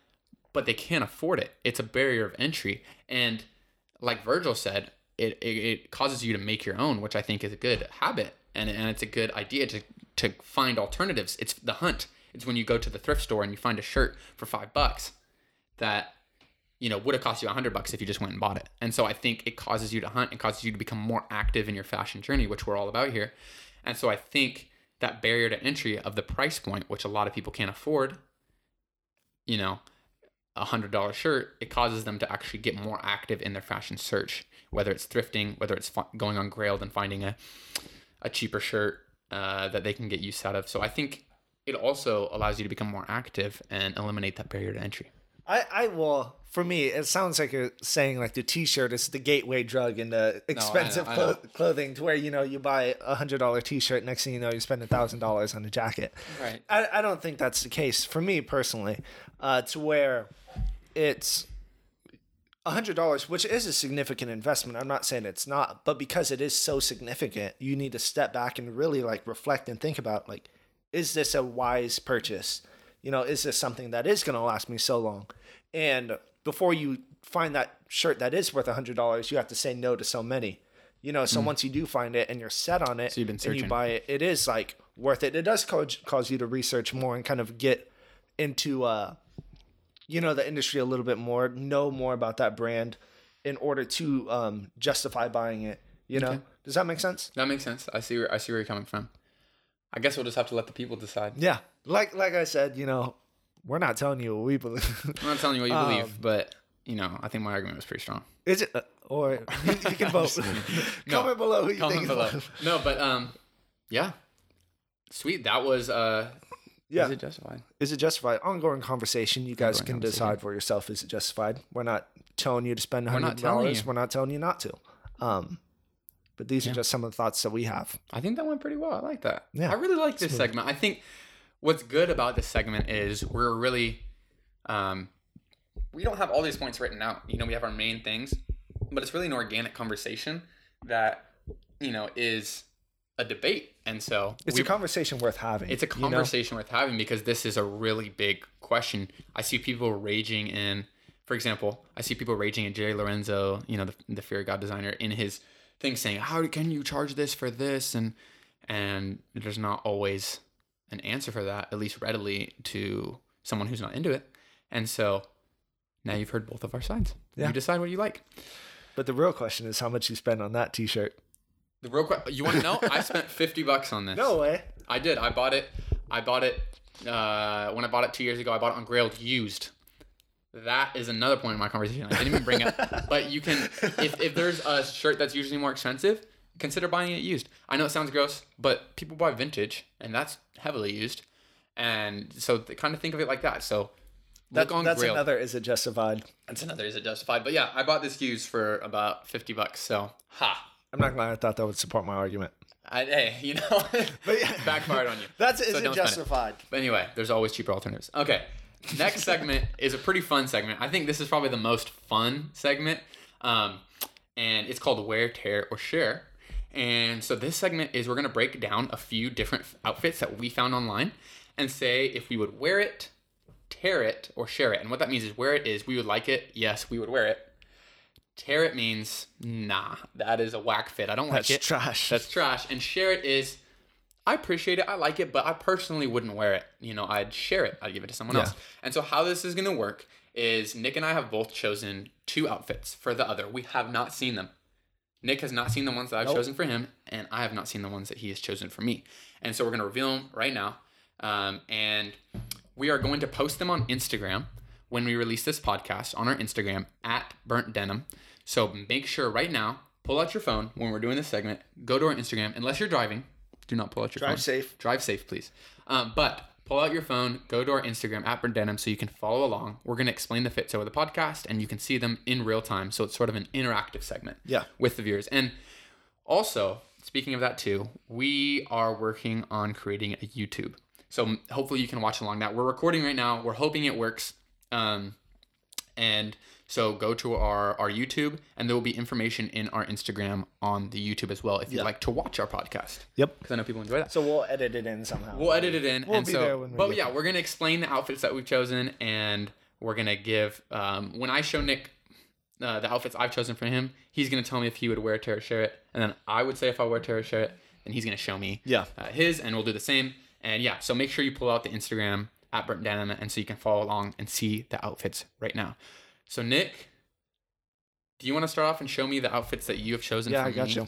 but they can't afford it? It's a barrier of entry, and like Virgil said, it, it, it causes you to make your own, which I think is a good habit and, and it's a good idea to, to find alternatives. It's the hunt. It's when you go to the thrift store and you find a shirt for five bucks that, you know, would have cost you a hundred bucks if you just went and bought it. And so I think it causes you to hunt. It causes you to become more active in your fashion journey, which we're all about here. And so I think that barrier to entry of the price point, which a lot of people can't afford, you know, a hundred dollar shirt, it causes them to actually get more active in their fashion search, whether it's thrifting, whether it's fi- going on Grailed and finding a, a cheaper shirt uh, that they can get use out of. So I think it also allows you to become more active and eliminate that barrier to entry. I i will for me it sounds like a saying like the t-shirt is the gateway drug into expensive I clo- know. clothing to where you know you buy a hundred dollar t-shirt next thing you know you spend a thousand dollars on a jacket Right. I, I don't think that's the case for me personally uh, to where it's a hundred dollars which is a significant investment i'm not saying it's not but because it is so significant you need to step back and really like reflect and think about like is this a wise purchase you know is this something that is going to last me so long and before you find that shirt that is worth a hundred dollars you have to say no to so many you know so once you do find it and you're set on it you've been and you buy it it is like worth it it does cause, cause you to research more and kind of get into uh you know the industry a little bit more, know more about that brand in order to um justify buying it. You know, Okay. does that make sense? That makes sense. I see where I see where you're coming from. I guess we'll just have to let the people decide. Yeah, like like I said, you know, we're not telling you what we believe. I'm not telling you what you Um, believe, but you know, I think my argument was pretty strong. Is it? Uh, or you, you can vote. No, Comment below. Who you Comment think below. is- No, but um, yeah, sweet. That was uh, Yeah. is it justified? Is it justified? Ongoing conversation. You guys Ongoing can decide for yourself. Is it justified? We're not telling you to spend not hundred dollars. We're not telling you not to. Um, but these Yeah. are just some of the thoughts that we have. I think that went pretty well. I like that. Yeah. I really like this segment. I think what's good about this segment is we're really, um, we don't have all these points written out. You know, we have our main things, but it's really an organic conversation that you know is a debate, and so It's we- a conversation worth having. it's a you know? conversation worth having because this is a really big question. I see people raging in, for example, I see people raging at Jerry Lorenzo, you know, the, the Fear of God designer, in his thing saying, "How can you charge this for this?" and and there's not always an answer for that, at least readily to someone who's not into it. And so now you've heard both of our sides. Yeah. You decide what you like. But the real question is how much you spend on that T-shirt. The real question, you want to know? I spent fifty bucks on this. No way. I did. I bought it. I bought it uh, when I bought it two years ago. I bought it on Grailed used. That is another point in my conversation. I didn't even bring up. But you can, if, if there's a shirt that's usually more expensive, consider buying it used. I know it sounds gross, but people buy vintage, and that's heavily used. And so they kind of think of it like that. So That, that's Grailed. another. Is it justified? That's another. Is it justified? But yeah, I bought this used for about fifty bucks. So ha. I'm not glad I thought that would support my argument. I, hey, you know, But yeah. backfired on you. That's is So it don't it. justified? But anyway, there's always cheaper alternatives. Okay. Next segment is a pretty fun segment. I think this is probably the most fun segment. Um, and it's called Wear, Tear, or Share. And so this segment is we're going to break down a few different outfits that we found online and say if we would wear it, tear it, or share it. And what that means is wear it is we would like it. Yes, we would wear it. Tear it means nah, that is a whack fit. I don't like it. That's it. trash. That's trash. And share it is I appreciate it. I like it, but I personally wouldn't wear it. You know, I'd share it. I'd give it to someone Yeah. else. And so how this is going to work is Nick and I have both chosen two outfits for the other. We have not seen them. Nick has not seen the ones that I've Nope. chosen for him, and I have not seen the ones that he has chosen for me. And so we're going to reveal them right now. Um, and we are going to post them on Instagram when we release this podcast on our Instagram at Burnt Denim. So make sure right now, pull out your phone when we're doing this segment, go to our Instagram. Unless you're driving, do not pull out your Drive phone. Drive safe. Drive safe, please. Um, but pull out your phone, go to our Instagram at Burnt Denim so you can follow along. We're going to explain the fits over the podcast and you can see them in real time. So it's sort of an interactive segment Yeah. with the viewers. And also, speaking of that too, we are working on creating a YouTube. So hopefully you can watch along that. We're recording right now. We're hoping it works. Um, and so go to our, our YouTube and there will be information in our Instagram on the YouTube as well if you'd Yeah. like to watch our podcast. Yep. Because I know people enjoy that. So we'll edit it in somehow. We'll edit it in. We'll and be so, there when we but get yeah, we're gonna explain the outfits that we've chosen, and we're gonna give. Um, when I show Nick uh, the outfits I've chosen for him, he's gonna tell me if he would wear Terra share it, and then I would say if I wear Terra share it, and he's gonna show me Yeah. uh, his, and we'll do the same. And yeah, so make sure you pull out the Instagram at Burnt Denim, and so you can follow along and see the outfits right now. So Nick. Do you want to start off and show me the outfits that you have chosen Yeah, for I got me? you.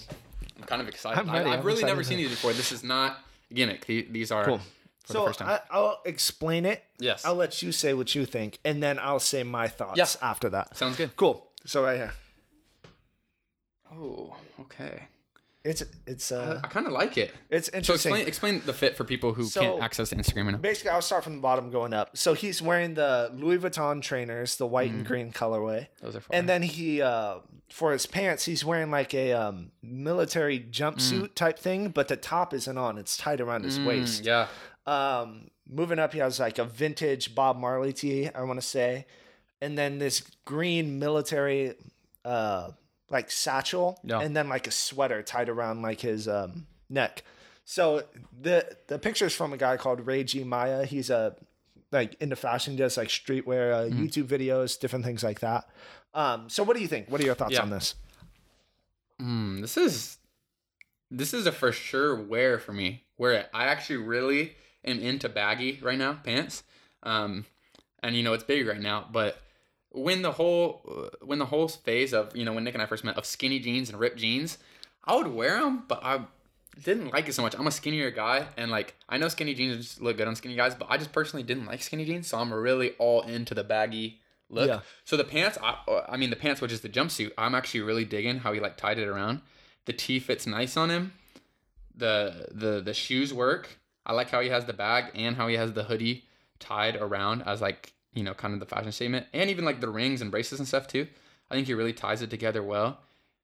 I'm kind of excited. I'm ready. I, have really excited never seen these before. This is not a gimmick. These are Cool. for So the first time. I, I'll explain it. yes. I'll let you say what you think, and then I'll say my thoughts Yeah. after that. Sounds good. Cool. So right here, Oh, okay. It's it's uh I kind of like it. it's interesting. So explain explain the fit for people who So- can't access Instagram now. Basically, I'll start from the bottom going up. So he's wearing the Louis Vuitton trainers, the white Mm. and green colorway, Those are fun. and then he uh for his pants he's wearing like a um military jumpsuit type thing, but the top isn't on; it's tied around his waist. Mm, yeah. Um, moving up, he has like a vintage Bob Marley tee, I want to say, and then this green military, uh, like satchel, and then like a sweater tied around like his um neck. So the the picture's from a guy called Ray G Maya. He's a like into fashion, does like streetwear, uh, Mm-hmm. YouTube videos, different things like that. Um, so what do you think? What are your thoughts Yeah. on this? Mm, this is this is a for sure wear for me. Wear it. I actually really am into baggy right now pants. Um, and you know it's big right now, but when the whole uh, when the whole phase of you know when Nick and I first met of skinny jeans and ripped jeans, I would wear them, but I didn't like it so much. I'm a skinnier guy, and like I know skinny jeans just look good on skinny guys, but I just personally didn't like skinny jeans, so I'm really all into the baggy look. Yeah. So the pants, I, I mean the pants, which is the jumpsuit, I'm actually really digging how he like tied it around. The tee fits nice on him. The the the shoes work. I like how he has the bag and how he has the hoodie tied around as like you know kind of the fashion statement, and even like the rings and bracelets and stuff too. I think he really ties it together well.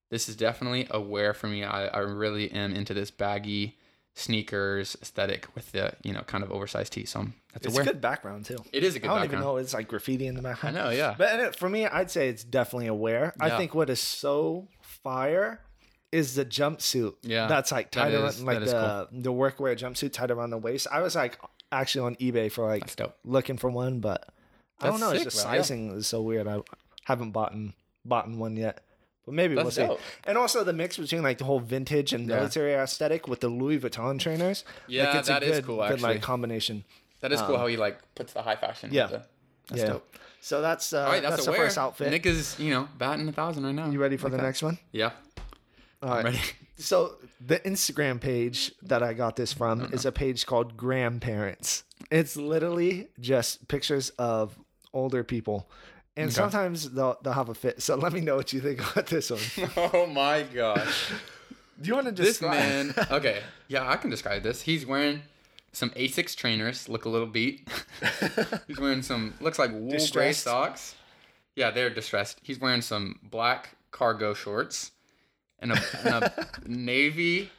This is definitely a wear for me. I, I really am into this baggy sneakers aesthetic with the you know kind of oversized tee. So um, that's It's a wear. good background too. It is a good background. I don't background. even know it's like graffiti in the I background. know, yeah. But uh, for me, I'd say it's definitely a wear. I think what is so fire is the jumpsuit. Yeah, that's like that tied around is- like that the the workwear jumpsuit tied around the waist. I was like actually on eBay for like looking for one, but I don't know. sick, it's just bro, yeah. sizing is so weird. I haven't bought bought one yet. But maybe That's we'll see. And also the mix between like the whole vintage and Yeah. military aesthetic with the Louis Vuitton trainers. Yeah, like, it's that a is good, cool, Good actually. like combination. That is cool how he like puts the high fashion. Um, Yeah. with the- that's yeah. dope. So that's uh, All right, that's, that's, the first outfit. Nick is you know batting a thousand right now. you ready for the next one? Yeah, All right. Ready. So the Instagram page that I got this from is a page called Grandparents. It's literally just pictures of older people. And sometimes they'll, they'll have a fit. So let me know what you think about this one. oh my gosh. Do you want to describe this man okay yeah i can describe this he's wearing some asics trainers look a little beat he's wearing some looks like wool gray socks yeah they're distressed he's wearing some black cargo shorts and a, and a navy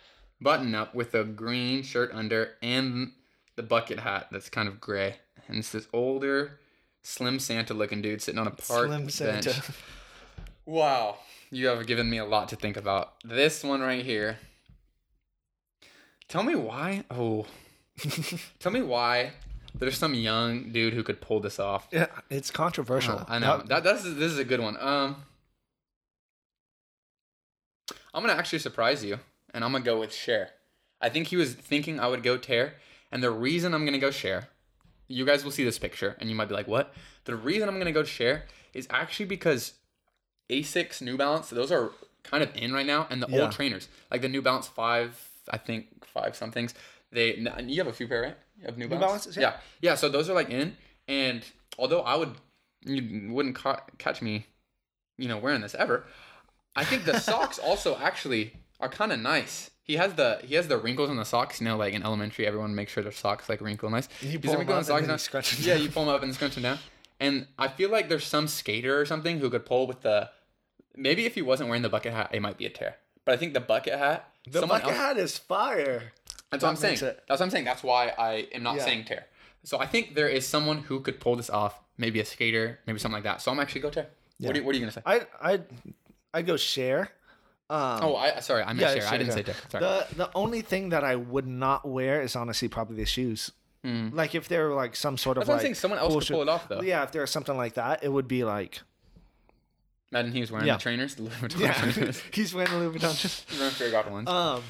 button up with a green shirt under and the bucket hat that's kind of gray and it's this older slim santa looking dude sitting on a park Slim Santa. bench Wow, you have given me a lot to think about. This one right here. Tell me why. Oh, tell me why there's some young dude who could pull this off. Yeah, it's controversial. Uh, I know That- that that's this is a good one. Um, I'm gonna actually surprise you, and I'm gonna go with share. I think he was thinking I would go Tear, and the reason I'm gonna go share, you guys will see this picture, and you might be like, "What?" The reason I'm gonna go share is actually because Asics, New Balance, those are kind of in right now, and the Yeah. old trainers, like the New Balance Five, I think five somethings. They you have a few pair, right? You have New, New Balance? Balances, yeah. yeah. yeah, So those are like in, and although I would, you wouldn't ca- catch me, you know, wearing this ever. I think the socks also actually are kind of nice. He has the he has the wrinkles on the socks. You know, like in elementary, everyone makes sure their socks like wrinkle nice. You He's pull 'em wrinkle on up the and now. you scrunch 'em Yeah, down. you pull them up and scrunch them down. And I feel like there's some skater or something who could pull with the. Maybe if he wasn't wearing the bucket hat, it might be a tear. But I think the bucket hat. the bucket else, hat is fire. That's what I'm saying. it- That's what I'm saying. That's why I am not Yeah. saying tear. So I think there is someone who could pull this off. Maybe a skater, maybe something like that. So I'm actually go tear. What, are you, what are you gonna say? I I I go share. Um, oh, I sorry, I meant yeah. I didn't say tear. Sorry. The the only thing that I would not wear is honestly probably the shoes. Like if there were like some sort of. That's I'm like saying. Someone else could pull it off though. Yeah, if there was something like that, it would be like Imagine he was wearing Yeah. the trainers, the Louis Vuitton yeah, trainers. he's wearing the Louis Vuitton. He's wearing Fear of God One ones. Um,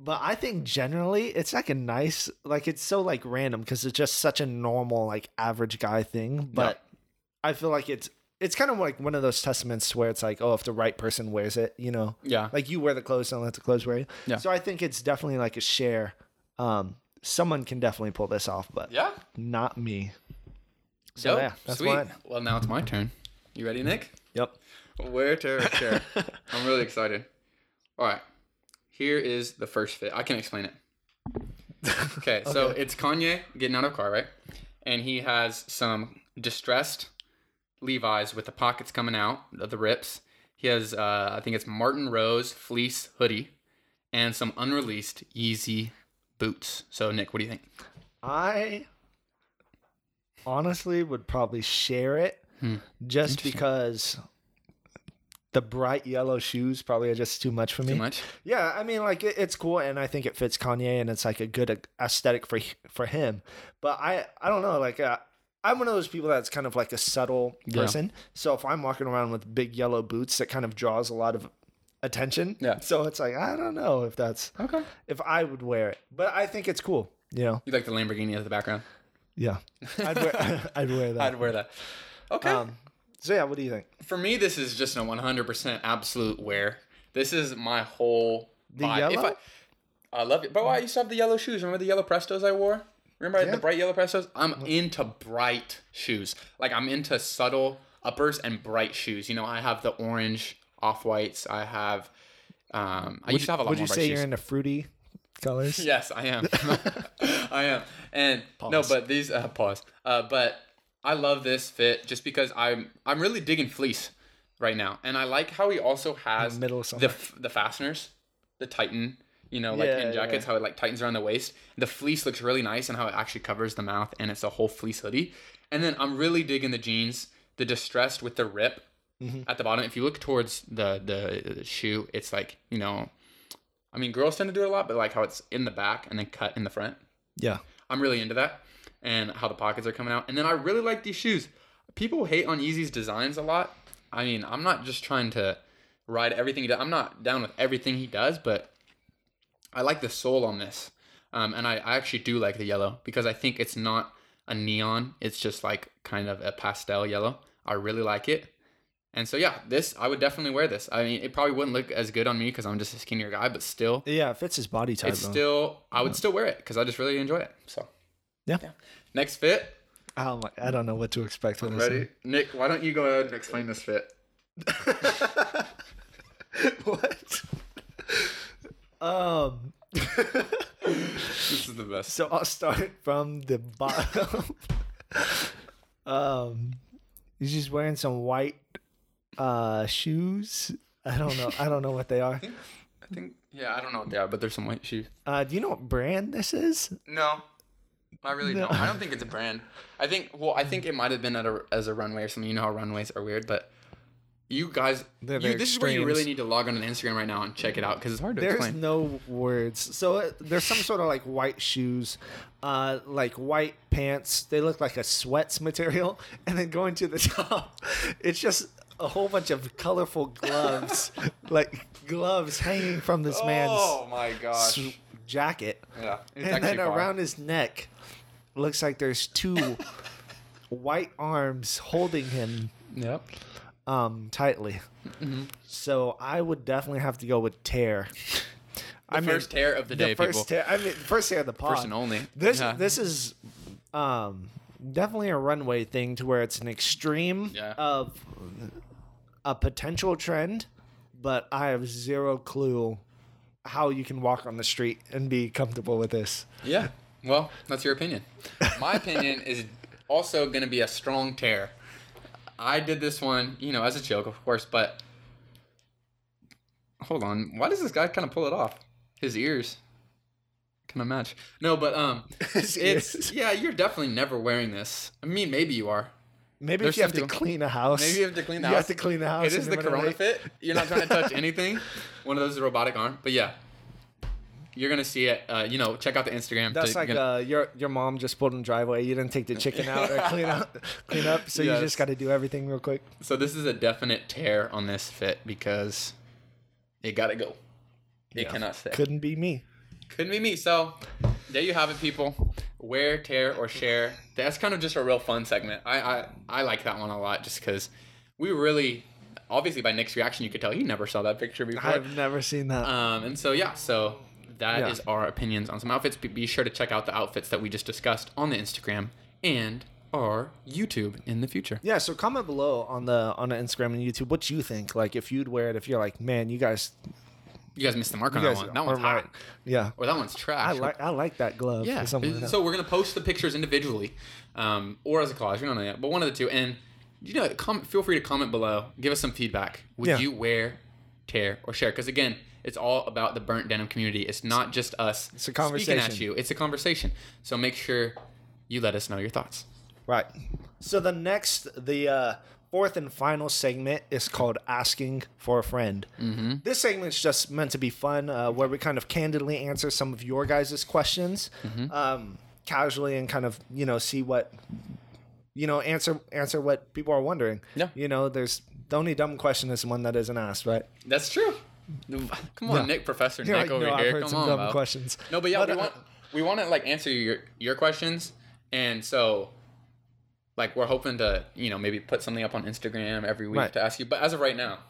but I think generally it's like a nice, like it's so like random because it's just such a normal like average guy thing. But I feel like it's it's kind of like one of those testaments where it's like, oh, if the right person wears it, you know, yeah. like you wear the clothes, don't let the clothes wear you. Yeah. So I think it's definitely like a share. Um, someone can definitely pull this off, but yeah. not me. So Dope. yeah, that's Sweet. mine. Well, now it's my turn. You ready, Nick? Yep. Where to share? I'm really excited. All right. Here is the first fit. I can explain it. Okay, okay, so it's Kanye getting out of car, right? And he has some distressed Levi's with the pockets coming out of the rips. He has, uh, I think it's Martine Rose fleece hoodie and some unreleased Yeezy boots. So, Nick, what do you think? I honestly would probably share it Hmm. just because the bright yellow shoes probably are just too much for me. Too much? Yeah, I mean, like it, it's cool, and I think it fits Kanye, and it's like a good aesthetic for for him. But I, I don't know, like uh, I'm one of those people that's kind of like a subtle Yeah. person. So if I'm walking around with big yellow boots, that kind of draws a lot of attention. Yeah. So it's like I don't know if that's Okay. if I would wear it, but I think it's cool. You know. You like the Lamborghini as the background? Yeah, I'd wear, I'd wear that. I'd wear that. Okay. Um, so yeah, what do you think? For me, this is just a 100% absolute wear. This is my whole The vibe. If yellow? I, I love it. But I used to have the yellow shoes. Remember the yellow Prestos I wore? Remember Yeah. the bright yellow Prestos? I'm into bright shoes. Like I'm into subtle uppers and bright shoes. You know, I have the orange off whites. I have. Um, I used to have a lot Would more Would you bright say shoes. you're into fruity colors? Yes, I am. I am. And no, but these uh, pause. Uh, but I love this fit just because I'm I'm really digging fleece right now, and I like how he also has middle of the f- the fasteners, the Titan. You know, like Yeah, in jackets, yeah. how it like tightens around the waist. The fleece looks really nice, and how it actually covers the mouth, and it's a whole fleece hoodie. And then I'm really digging the jeans, the distressed with the rip Mm-hmm. at the bottom. If you look towards the, the the shoe, it's like you know, I mean, girls tend to do it a lot, but like how it's in the back and then cut in the front. Yeah. I'm really into that, and how the pockets are coming out. And then I really like these shoes. People hate on Yeezy's designs a lot. I mean, I'm not just trying to ride everything he does. I'm not down with everything he does, but I like the sole on this, um, and I, I actually do like the yellow because I think it's not a neon. It's just like kind of a pastel yellow. I really like it. And so yeah, this I would definitely wear this. I mean, it probably wouldn't look as good on me because I'm just a skinnier guy, but still, Yeah, it fits his body type. it's though. still I would still wear it because I just really enjoy it. So Yeah. Next fit. Oh my, I don't know what to expect from this. Ready, Nick? Why don't you go ahead and explain this fit? what? Um. This is the best. So I'll start from the bottom. um, he's just wearing some white uh shoes. I don't know. I don't know what they are. I think yeah, I don't know what they are, but there's some white shoes. Uh, do you know what brand this is? No, I really No. don't. I don't think it's a brand. I think well, I think it might have been at a as a runway or something. You know how runways are weird, but you guys, you, this is where you really need to log on to Instagram right now and check it out because it's hard to There's explain. no words. So uh, there's some sort of like white shoes, uh, like white pants. They look like a sweats material, and then going to the top, it's just a whole bunch of colorful gloves, like gloves hanging from this man's oh my gosh! s- jacket, yeah, and then far. around his neck, looks like there's two white arms holding him Yep. Um tightly. Mm-hmm. So I would definitely have to go with tear. The first tear of the day, the first people. tear. I mean, first tear of the pod. First and only. This Yeah. this is um definitely a runway thing to where it's an extreme Yeah. of a potential trend, but I have zero clue how you can walk on the street and be comfortable with this. Yeah. Well, that's your opinion. My opinion is also going to be a strong tear. I did this one, you know, as a joke, of course, but hold on. Why does this guy kind of pull it off? His ears kind of match. No, but um, it's yeah. You're definitely never wearing this. I mean, maybe you are. Maybe There's if you have to people- clean a house. Maybe you have to clean the you house. have to clean the house. It is the Corona fit. You're not trying to touch anything. One of those is a robotic arm, but yeah. You're gonna see it. Uh, you know, check out the Instagram. That's to like get- uh, your your mom just pulled in the driveway. You didn't take the chicken out or clean out, clean up. So you just got to do everything real quick. So this is a definite tear on this fit because it gotta go. It Yeah. cannot stay. Couldn't be me. Couldn't be me. So there you have it, people. Wear, tear, or share. That's kind of just a real fun segment. I I, I like that one a lot just because we really, obviously by Nick's reaction, you could tell he never saw that picture before. I've never seen that. Um, and so yeah, so that is Yeah. our opinions on some outfits. Be, be sure to check out the outfits that we just discussed on the Instagram and our YouTube in the future. yeah. So comment below on the on the Instagram and YouTube what you think. Like if you'd wear it. If you're like, man, you guys, You guys missed the mark on that one. That one's right. hot. Yeah. Or that one's trash. I like I like that glove. Yeah. Or something like that. So we're gonna post the pictures individually, um, or as a collage. We don't know yet, but one of the two. And you know, comment, feel free to comment below. Give us some feedback. Would Yeah. you wear, tear, or share? Because again, it's all about the burnt denim community. It's not just us. It's a Speaking at you. It's a conversation. So make sure you let us know your thoughts. Right. So the next, the uh, fourth and final segment is called "Asking for a Friend." Mm-hmm. This segment's just meant to be fun, uh, where we kind of candidly answer some of your guys' questions, Mm-hmm. um, casually, and kind of you know see what you know answer answer what people are wondering. Yeah. You know, there's the only dumb question is one that isn't asked, right? That's true. Come on, Yeah. Nick, Professor You're Nick like, over no, here. I've heard Come some on, dumb Bo. questions. No, but yeah, But, we uh, want we want to like answer your your questions, And so, like, we're hoping to, you know, maybe put something up on Instagram every week Right. to ask you. But as of right now,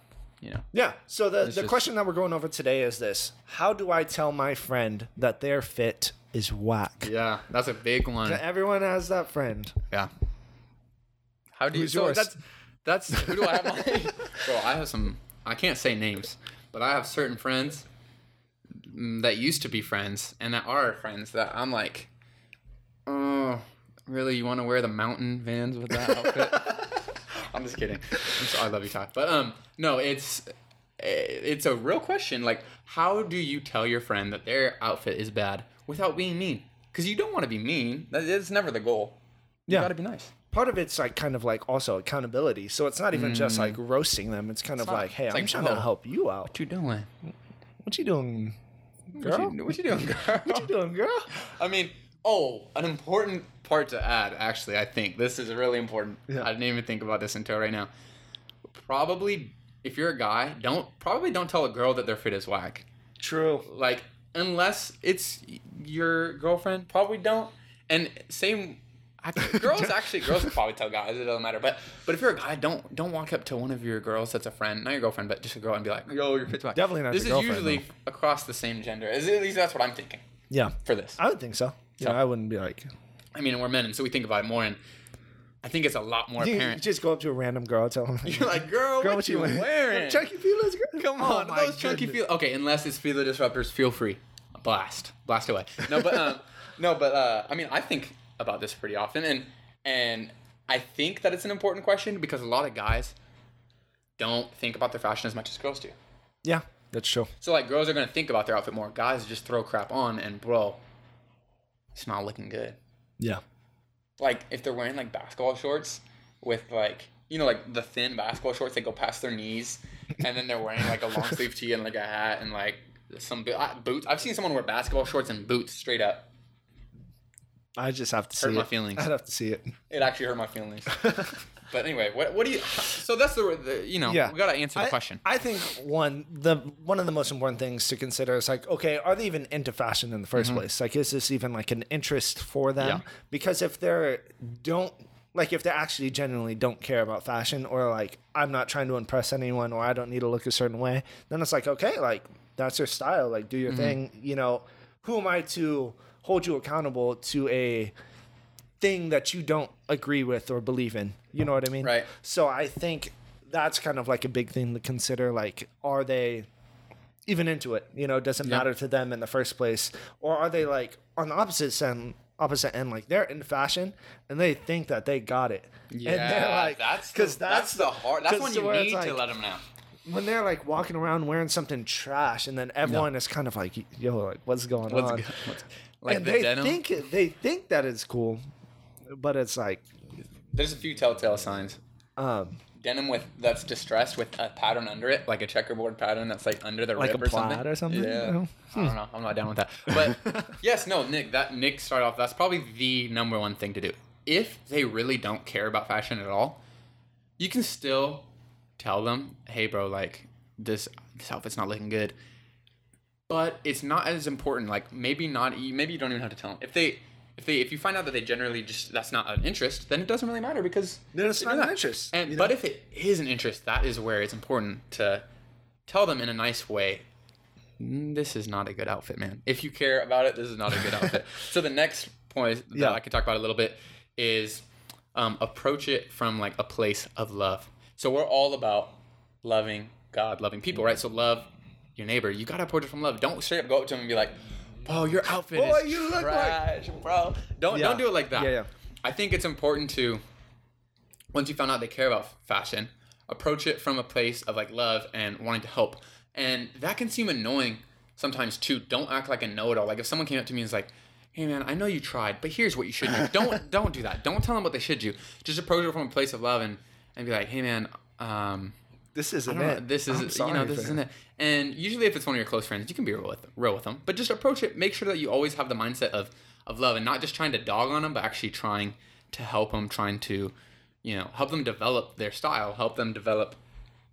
you know, Yeah. So the, the just- question that we're going over today is this: How do I tell my friend that their fit is whack? yeah, that's a big one. Everyone has that friend. Yeah. How do you? Who's so yours? That's that's who do I have? My, bro, I have some. I can't say names, but I have certain friends mm, that used to be friends and that are friends that I'm like, oh, really? You want to wear the mountain vans with that outfit? I'm just kidding. I'm so, I love you, Ty. But um, no, it's it's a real question. Like, how do you tell your friend that their outfit is bad without being mean? Because you don't want to be mean. That is never the goal. You Yeah. got to be nice. Part of it's like kind of like also accountability. So it's not even just like roasting them. It's kind of Mm. not- like, hey, I'm like, trying bro. to help you out. What you doing? What you doing, girl? What you, what you doing, girl? What you doing, girl? I mean, oh, an important part to add, actually, I think. This is really important. Yeah. I didn't even think about this until right now. Probably, if you're a guy, don't probably don't tell a girl that their fit is whack. True. Like, unless it's your girlfriend, probably don't. And same, I girls actually, girls will probably tell guys. It doesn't matter. But but if you're a guy, don't don't walk up to one of your girls that's a friend, not your girlfriend, but just a girl, and be like, "Yo, your fit's whack." Definitely not This is usually across the same gender. At least that's what I'm thinking Yeah, for this. I would think so. Yeah, So- I wouldn't be like. I mean, we're men, and so we think about it more, and I think it's a lot more You apparent. just go up to a random girl, tell them. You're like, girl, Girl, what, you wearing? Chunky feelings, girl. Come Oh on, my those chunky feel. Okay, unless it's Fila Disruptors, feel free, blast, blast away. No, but um, no, but uh, I mean, I think about this pretty often, and and I think that it's an important question because a lot of guys don't think about their fashion as much as girls do. Yeah, that's true. So like, girls are gonna think about their outfit more. Guys just throw crap on, and bro, it's not looking good. Yeah. like if they're wearing like basketball shorts with like you know like the thin basketball shorts that go past their knees and then they're wearing like a long sleeve tee and like a hat and like some bo- uh, boots i've seen someone wear basketball shorts and boots straight up I just have to see Hurt my it. feelings. I'd have to see it. it actually hurt my feelings but anyway what, what do you so that's the, the you know Yeah. we gotta answer the I, question I think one the one of the most important things to consider is like, okay, are they even into fashion in the 1st place? Like, is this even like an interest for them? Mm-hmm. Yeah. Because if they're don't like if they actually genuinely don't care about fashion or like I'm not trying to impress anyone or I don't need to look a certain way, then it's like okay, like that's your style, like do your Mm-hmm. thing. You know, who am I to hold you accountable to a thing that you don't agree with or believe in? You know what I mean? Right. So I think that's kind of like a big thing to consider. Like, are they even into it? You know, does it Yeah. matter to them in the first place, or are they like on the opposite end? Opposite end, like they're in fashion and they think that they got it. and they're like, that's because the, that's, the hard That's when you need to let them know when they're like walking around wearing something trash, and then everyone is kind of like, "Yo, like what's going what's, on?" good- what's like and the they denim think they think that it's cool, but it's like, there's a few telltale signs um, denim with that's distressed with a pattern under it, like a checkerboard pattern that's like under the Like rib a or something. plaid or something? Yeah. I don't know. I'm not down with that. But yes, no, Nick. That Nick started off. That's probably the number one thing to do. If they really don't care about fashion at all, you can still tell them, "Hey, bro, like this this outfit's not looking good." But it's not as important. Like maybe not. Maybe you don't even have to tell them if they. If they, if you find out that they generally just that's not an interest, then it doesn't really matter because Then it's not an interest, And you but if it is an interest, that is where it's important to tell them in a nice way. "Mm, This is not a good outfit, man. If you care about it, this is not a good outfit. so the next point that Yeah. I could talk about a little bit is um, approach it from like a place of love. So we're all about loving God, loving people, right? So love your neighbor. You gotta approach it from love. Don't straight up go up to him and be like, "Bro, your outfit Boy, is you look like-" trash, bro." Don't Yeah. don't do it like that. Yeah, yeah. I think it's important to once you found out they care about fashion, approach it from a place of like love and wanting to help. And that can seem annoying sometimes too. Don't act like a know-it-all. Like if someone came up to me and was like, "Hey man, I know you tried, but here's what you should do." Don't don't do that. Don't tell them what they should do. Just approach it from a place of love and and be like, "Hey man, um, this isn't it. this is I'm you know this isn't it." And usually, if it's one of your close friends, you can be real with them, real with them. But just approach it. Make sure that you always have the mindset of of love and not just trying to dog on them, but actually trying to help them, trying to you know help them develop their style, help them develop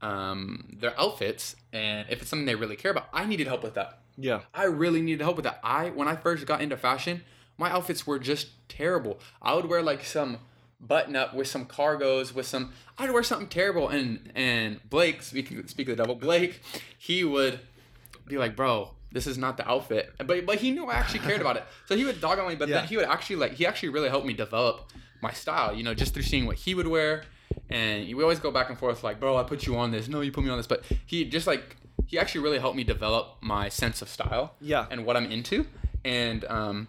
um, their outfits, and if it's something they really care about, I needed help with that. Yeah. I really needed help with that. I when I first got into fashion, my outfits were just terrible. I would wear like some button up with some cargos with some I'd wear something terrible. And and Blake speaking speak of the devil Blake he would be like bro this is not the outfit. But but he knew I actually cared about it. So he would dog on me but Yeah. then he would actually like he actually really helped me develop my style you know just through seeing what he would wear. And we always go back and forth like bro I put you on this. No you put me on this. But he just like he actually really helped me develop my sense of style Yeah. and what I'm into. And um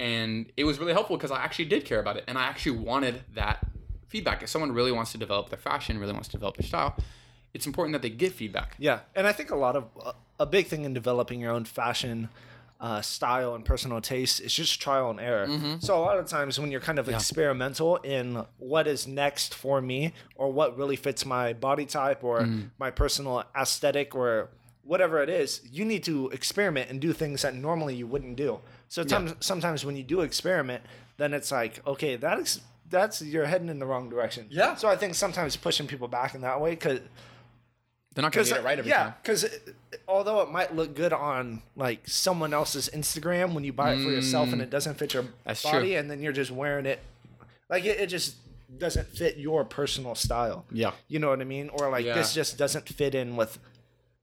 and it was really helpful because I actually did care about it and I actually wanted that feedback. If someone really wants to develop their fashion, really wants to develop their style, it's important that they get feedback. Yeah, and I think a lot of a big thing in developing your own fashion uh, style and personal taste is just trial and error. So a lot of times when you're kind of experimental in what is next for me or what really fits my body type or my personal aesthetic or whatever it is, you need to experiment and do things that normally you wouldn't do. So times, sometimes when you do experiment, then it's like, okay, that is that's you're heading in the wrong direction. Yeah. So I think sometimes pushing people back in that way because They're not gonna get it right every yeah, time. because although it might look good on like someone else's Instagram when you buy it for yourself and it doesn't fit your Mm. Body, true. and then you're just wearing it, like it, it just doesn't fit your personal style. Yeah. You know what I mean? Or like this just doesn't fit in with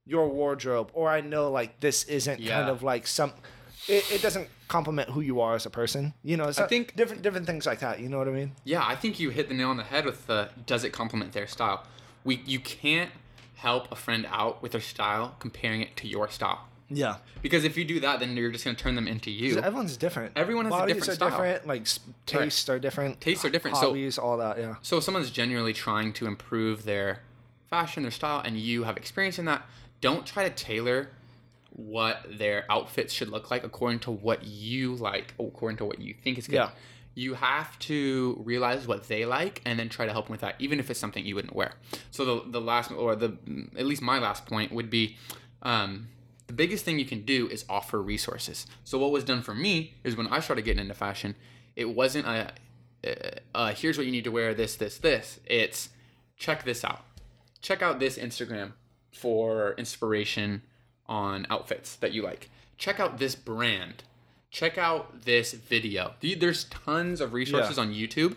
your wardrobe. Or I know like this isn't kind of like some. It, it doesn't complement who you are as a person. You know, so think- different different things like that. You know what I mean? Yeah, I think you hit the nail on the head with the does it complement their style? We you can't help a friend out with their style comparing it to your style. Yeah. Because if you do that, then you're just gonna turn them into you. Everyone's different. Everyone has a Bodies different are style. different. Like tastes are different. Tastes are different, so- Hobbies, all that. Yeah. So if someone's genuinely trying to improve their fashion, their style, and you have experience in that, don't try to tailor what their outfits should look like according to what you like, according to what you think is good. Yeah. You have to realize what they like and then try to help them with that, even if it's something you wouldn't wear. So the the last or the at least my last point would be um, the biggest thing you can do is offer resources. So what was done for me is when I started getting into fashion, it wasn't a uh, uh, here's what you need to wear this this this. It's check this out. Check out this Instagram for inspiration on outfits that you like. Check out this brand. Check out this video. There's tons of resources Yeah. on YouTube.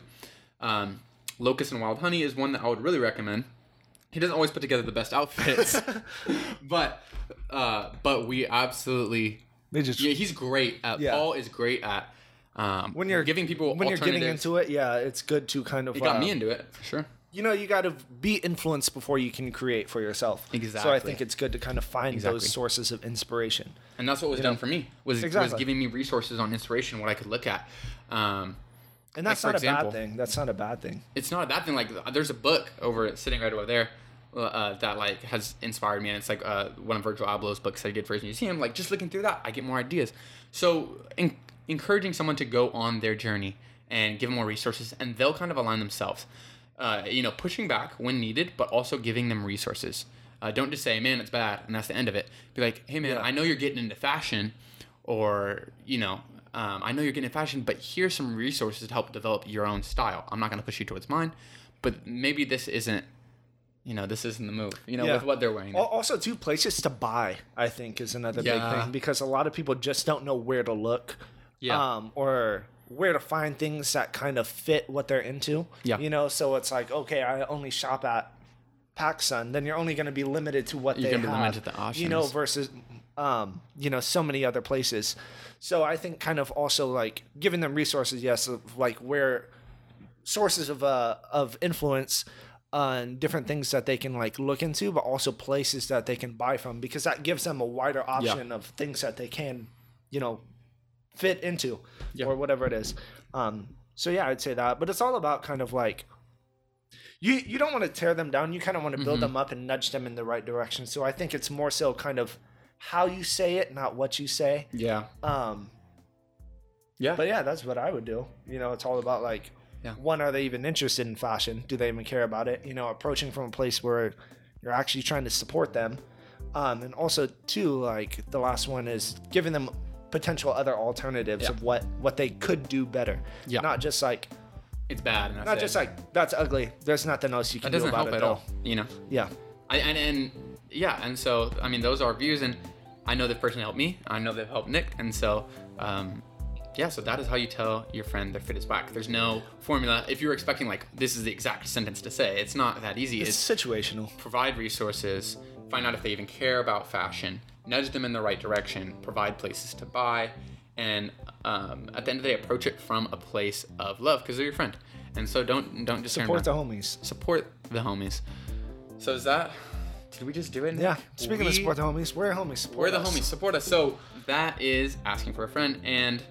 Um, Locust and Wild Honey is one that I would really recommend. He doesn't always put together the best outfits, but uh, but we absolutely They just yeah he's great at Yeah. Paul is great at um, when you're giving people when you're getting into it, yeah, it's good to kind of. it got uh, me into it for sure. You know, you got to be influenced before you can create for yourself. Exactly. So I think it's good to kind of find Exactly. those sources of inspiration. and that's what was done for me was Exactly. was giving me resources on inspiration what I could look at. Um, And that's Like, not for a example- bad thing. That's not a bad thing. it's not a bad thing. Like there's a book over sitting right over there uh, that like has inspired me, and it's like uh, one of Virgil Abloh's books that he did for his museum. Like just looking through that, I get more ideas. So en- encouraging someone to go on their journey and give them more resources, and they'll kind of align themselves. Uh, you know, pushing back when needed, but also giving them resources. Uh, don't just say, "Man, it's bad," and that's the end of it. Be like, "Hey, man, Yeah. I know you're getting into fashion, or you know, um, I know you're getting into fashion, but here's some resources to help develop your own style. I'm not going to push you towards mine, but maybe this isn't, you know, this isn't the move. You know, Yeah. with what they're wearing. Al- Also, two places to buy, I think, is another Yeah. big thing because a lot of people just don't know where to look, Yeah. um, or where to find things that kind of fit what they're into. Yeah. you know, so it's like, okay, I only shop at PacSun, then you're only going to be limited to what You're they have. limited to You know, versus, um, you know, so many other places. So I think kind of also like giving them resources, yes, of like where sources of uh of influence on different things that they can like look into, but also places that they can buy from because that gives them a wider option of things that they can, you know, fit into Yeah. or whatever it is. Um, so yeah, I'd say that, but it's all about kind of like you you don't want to tear them down. You kind of want to build Mhm. them up and nudge them in the right direction. So I think it's more so kind of how you say it, not what you say. yeah. Um, Yeah. but yeah, that's what I would do. You know, it's all about like, Yeah. one, are they even interested in fashion? Do they even care about it? You know, approaching from a place where you're actually trying to support them. Um, and also, two, like the last one is giving them potential other alternatives Yeah. of what what they could do better. Yeah. Not just like it's bad. And not it. just like that's ugly. There's nothing else you can do about help it at all. You know. Yeah. I, and and yeah, and so I mean those are views, and I know they've personally helped me. I know they've helped Nick, and so um, yeah, so that is how you tell your friend their fit is whack. There's no formula. If you're expecting like this is the exact sentence to say, it's not that easy. It's It's situational. provide resources, find out if they even care about fashion, nudge them in the right direction, provide places to buy, and um, at the end of the day, approach it from a place of love because they're your friend. And so don't don't just Support the homies. support the homies. So is that? Did we just do it? Nick? Yeah. Speaking of support the homies, we're homies. Support we're the us. homies. Support us. So that is asking for a friend, and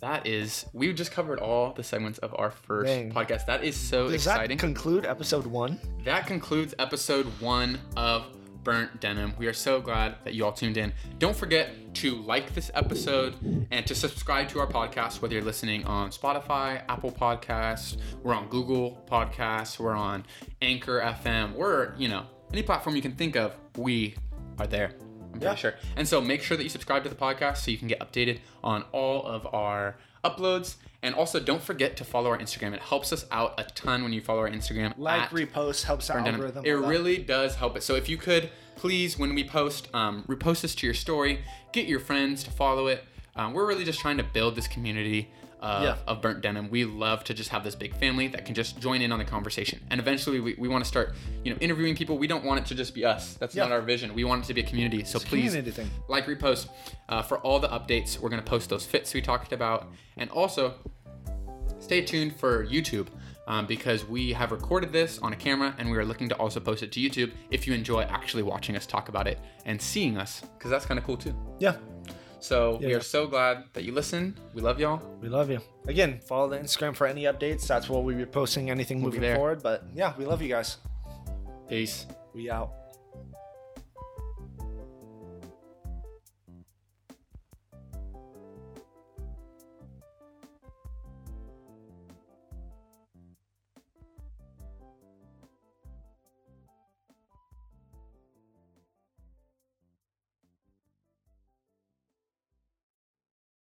that is we just covered all the segments of our first Dang. podcast. That is so Does exciting. that conclude episode one? that concludes episode one of Burnt Denim. We are so glad that you all tuned in. Don't forget to like this episode and to subscribe to our podcast, whether you're listening on Spotify, Apple Podcasts, we're on Google Podcasts, we're on Anchor FM, we're, you know, any platform you can think of, we are there. I'm pretty Yeah. sure. And so make sure that you subscribe to the podcast so you can get updated on all of our uploads. And also don't forget to follow our Instagram. It helps us out a ton when you follow our Instagram. Like, repost, helps Denim. algorithm. It that. really does help it. So if you could please, when we post, um, repost this to your story, get your friends to follow it. Um, we're really just trying to build this community of, Yeah. of burnt denim. We love to just have this big family that can just join in on the conversation. And eventually, we, we want to start, you know, interviewing people. We don't want it to just be us. That's Yeah. not our vision. We want it to be a community. So please, community like, repost uh, for all the updates. We're gonna post those fits we talked about, and also stay tuned for YouTube um, because we have recorded this on a camera and we are looking to also post it to YouTube if you enjoy actually watching us talk about it and seeing us because that's kind of cool too. Yeah. So we are so glad that you listen. We love y'all. We love you. Again, follow the Instagram for any updates. That's where we'll be posting anything We'll moving forward. But yeah, we love you guys. Peace. We out.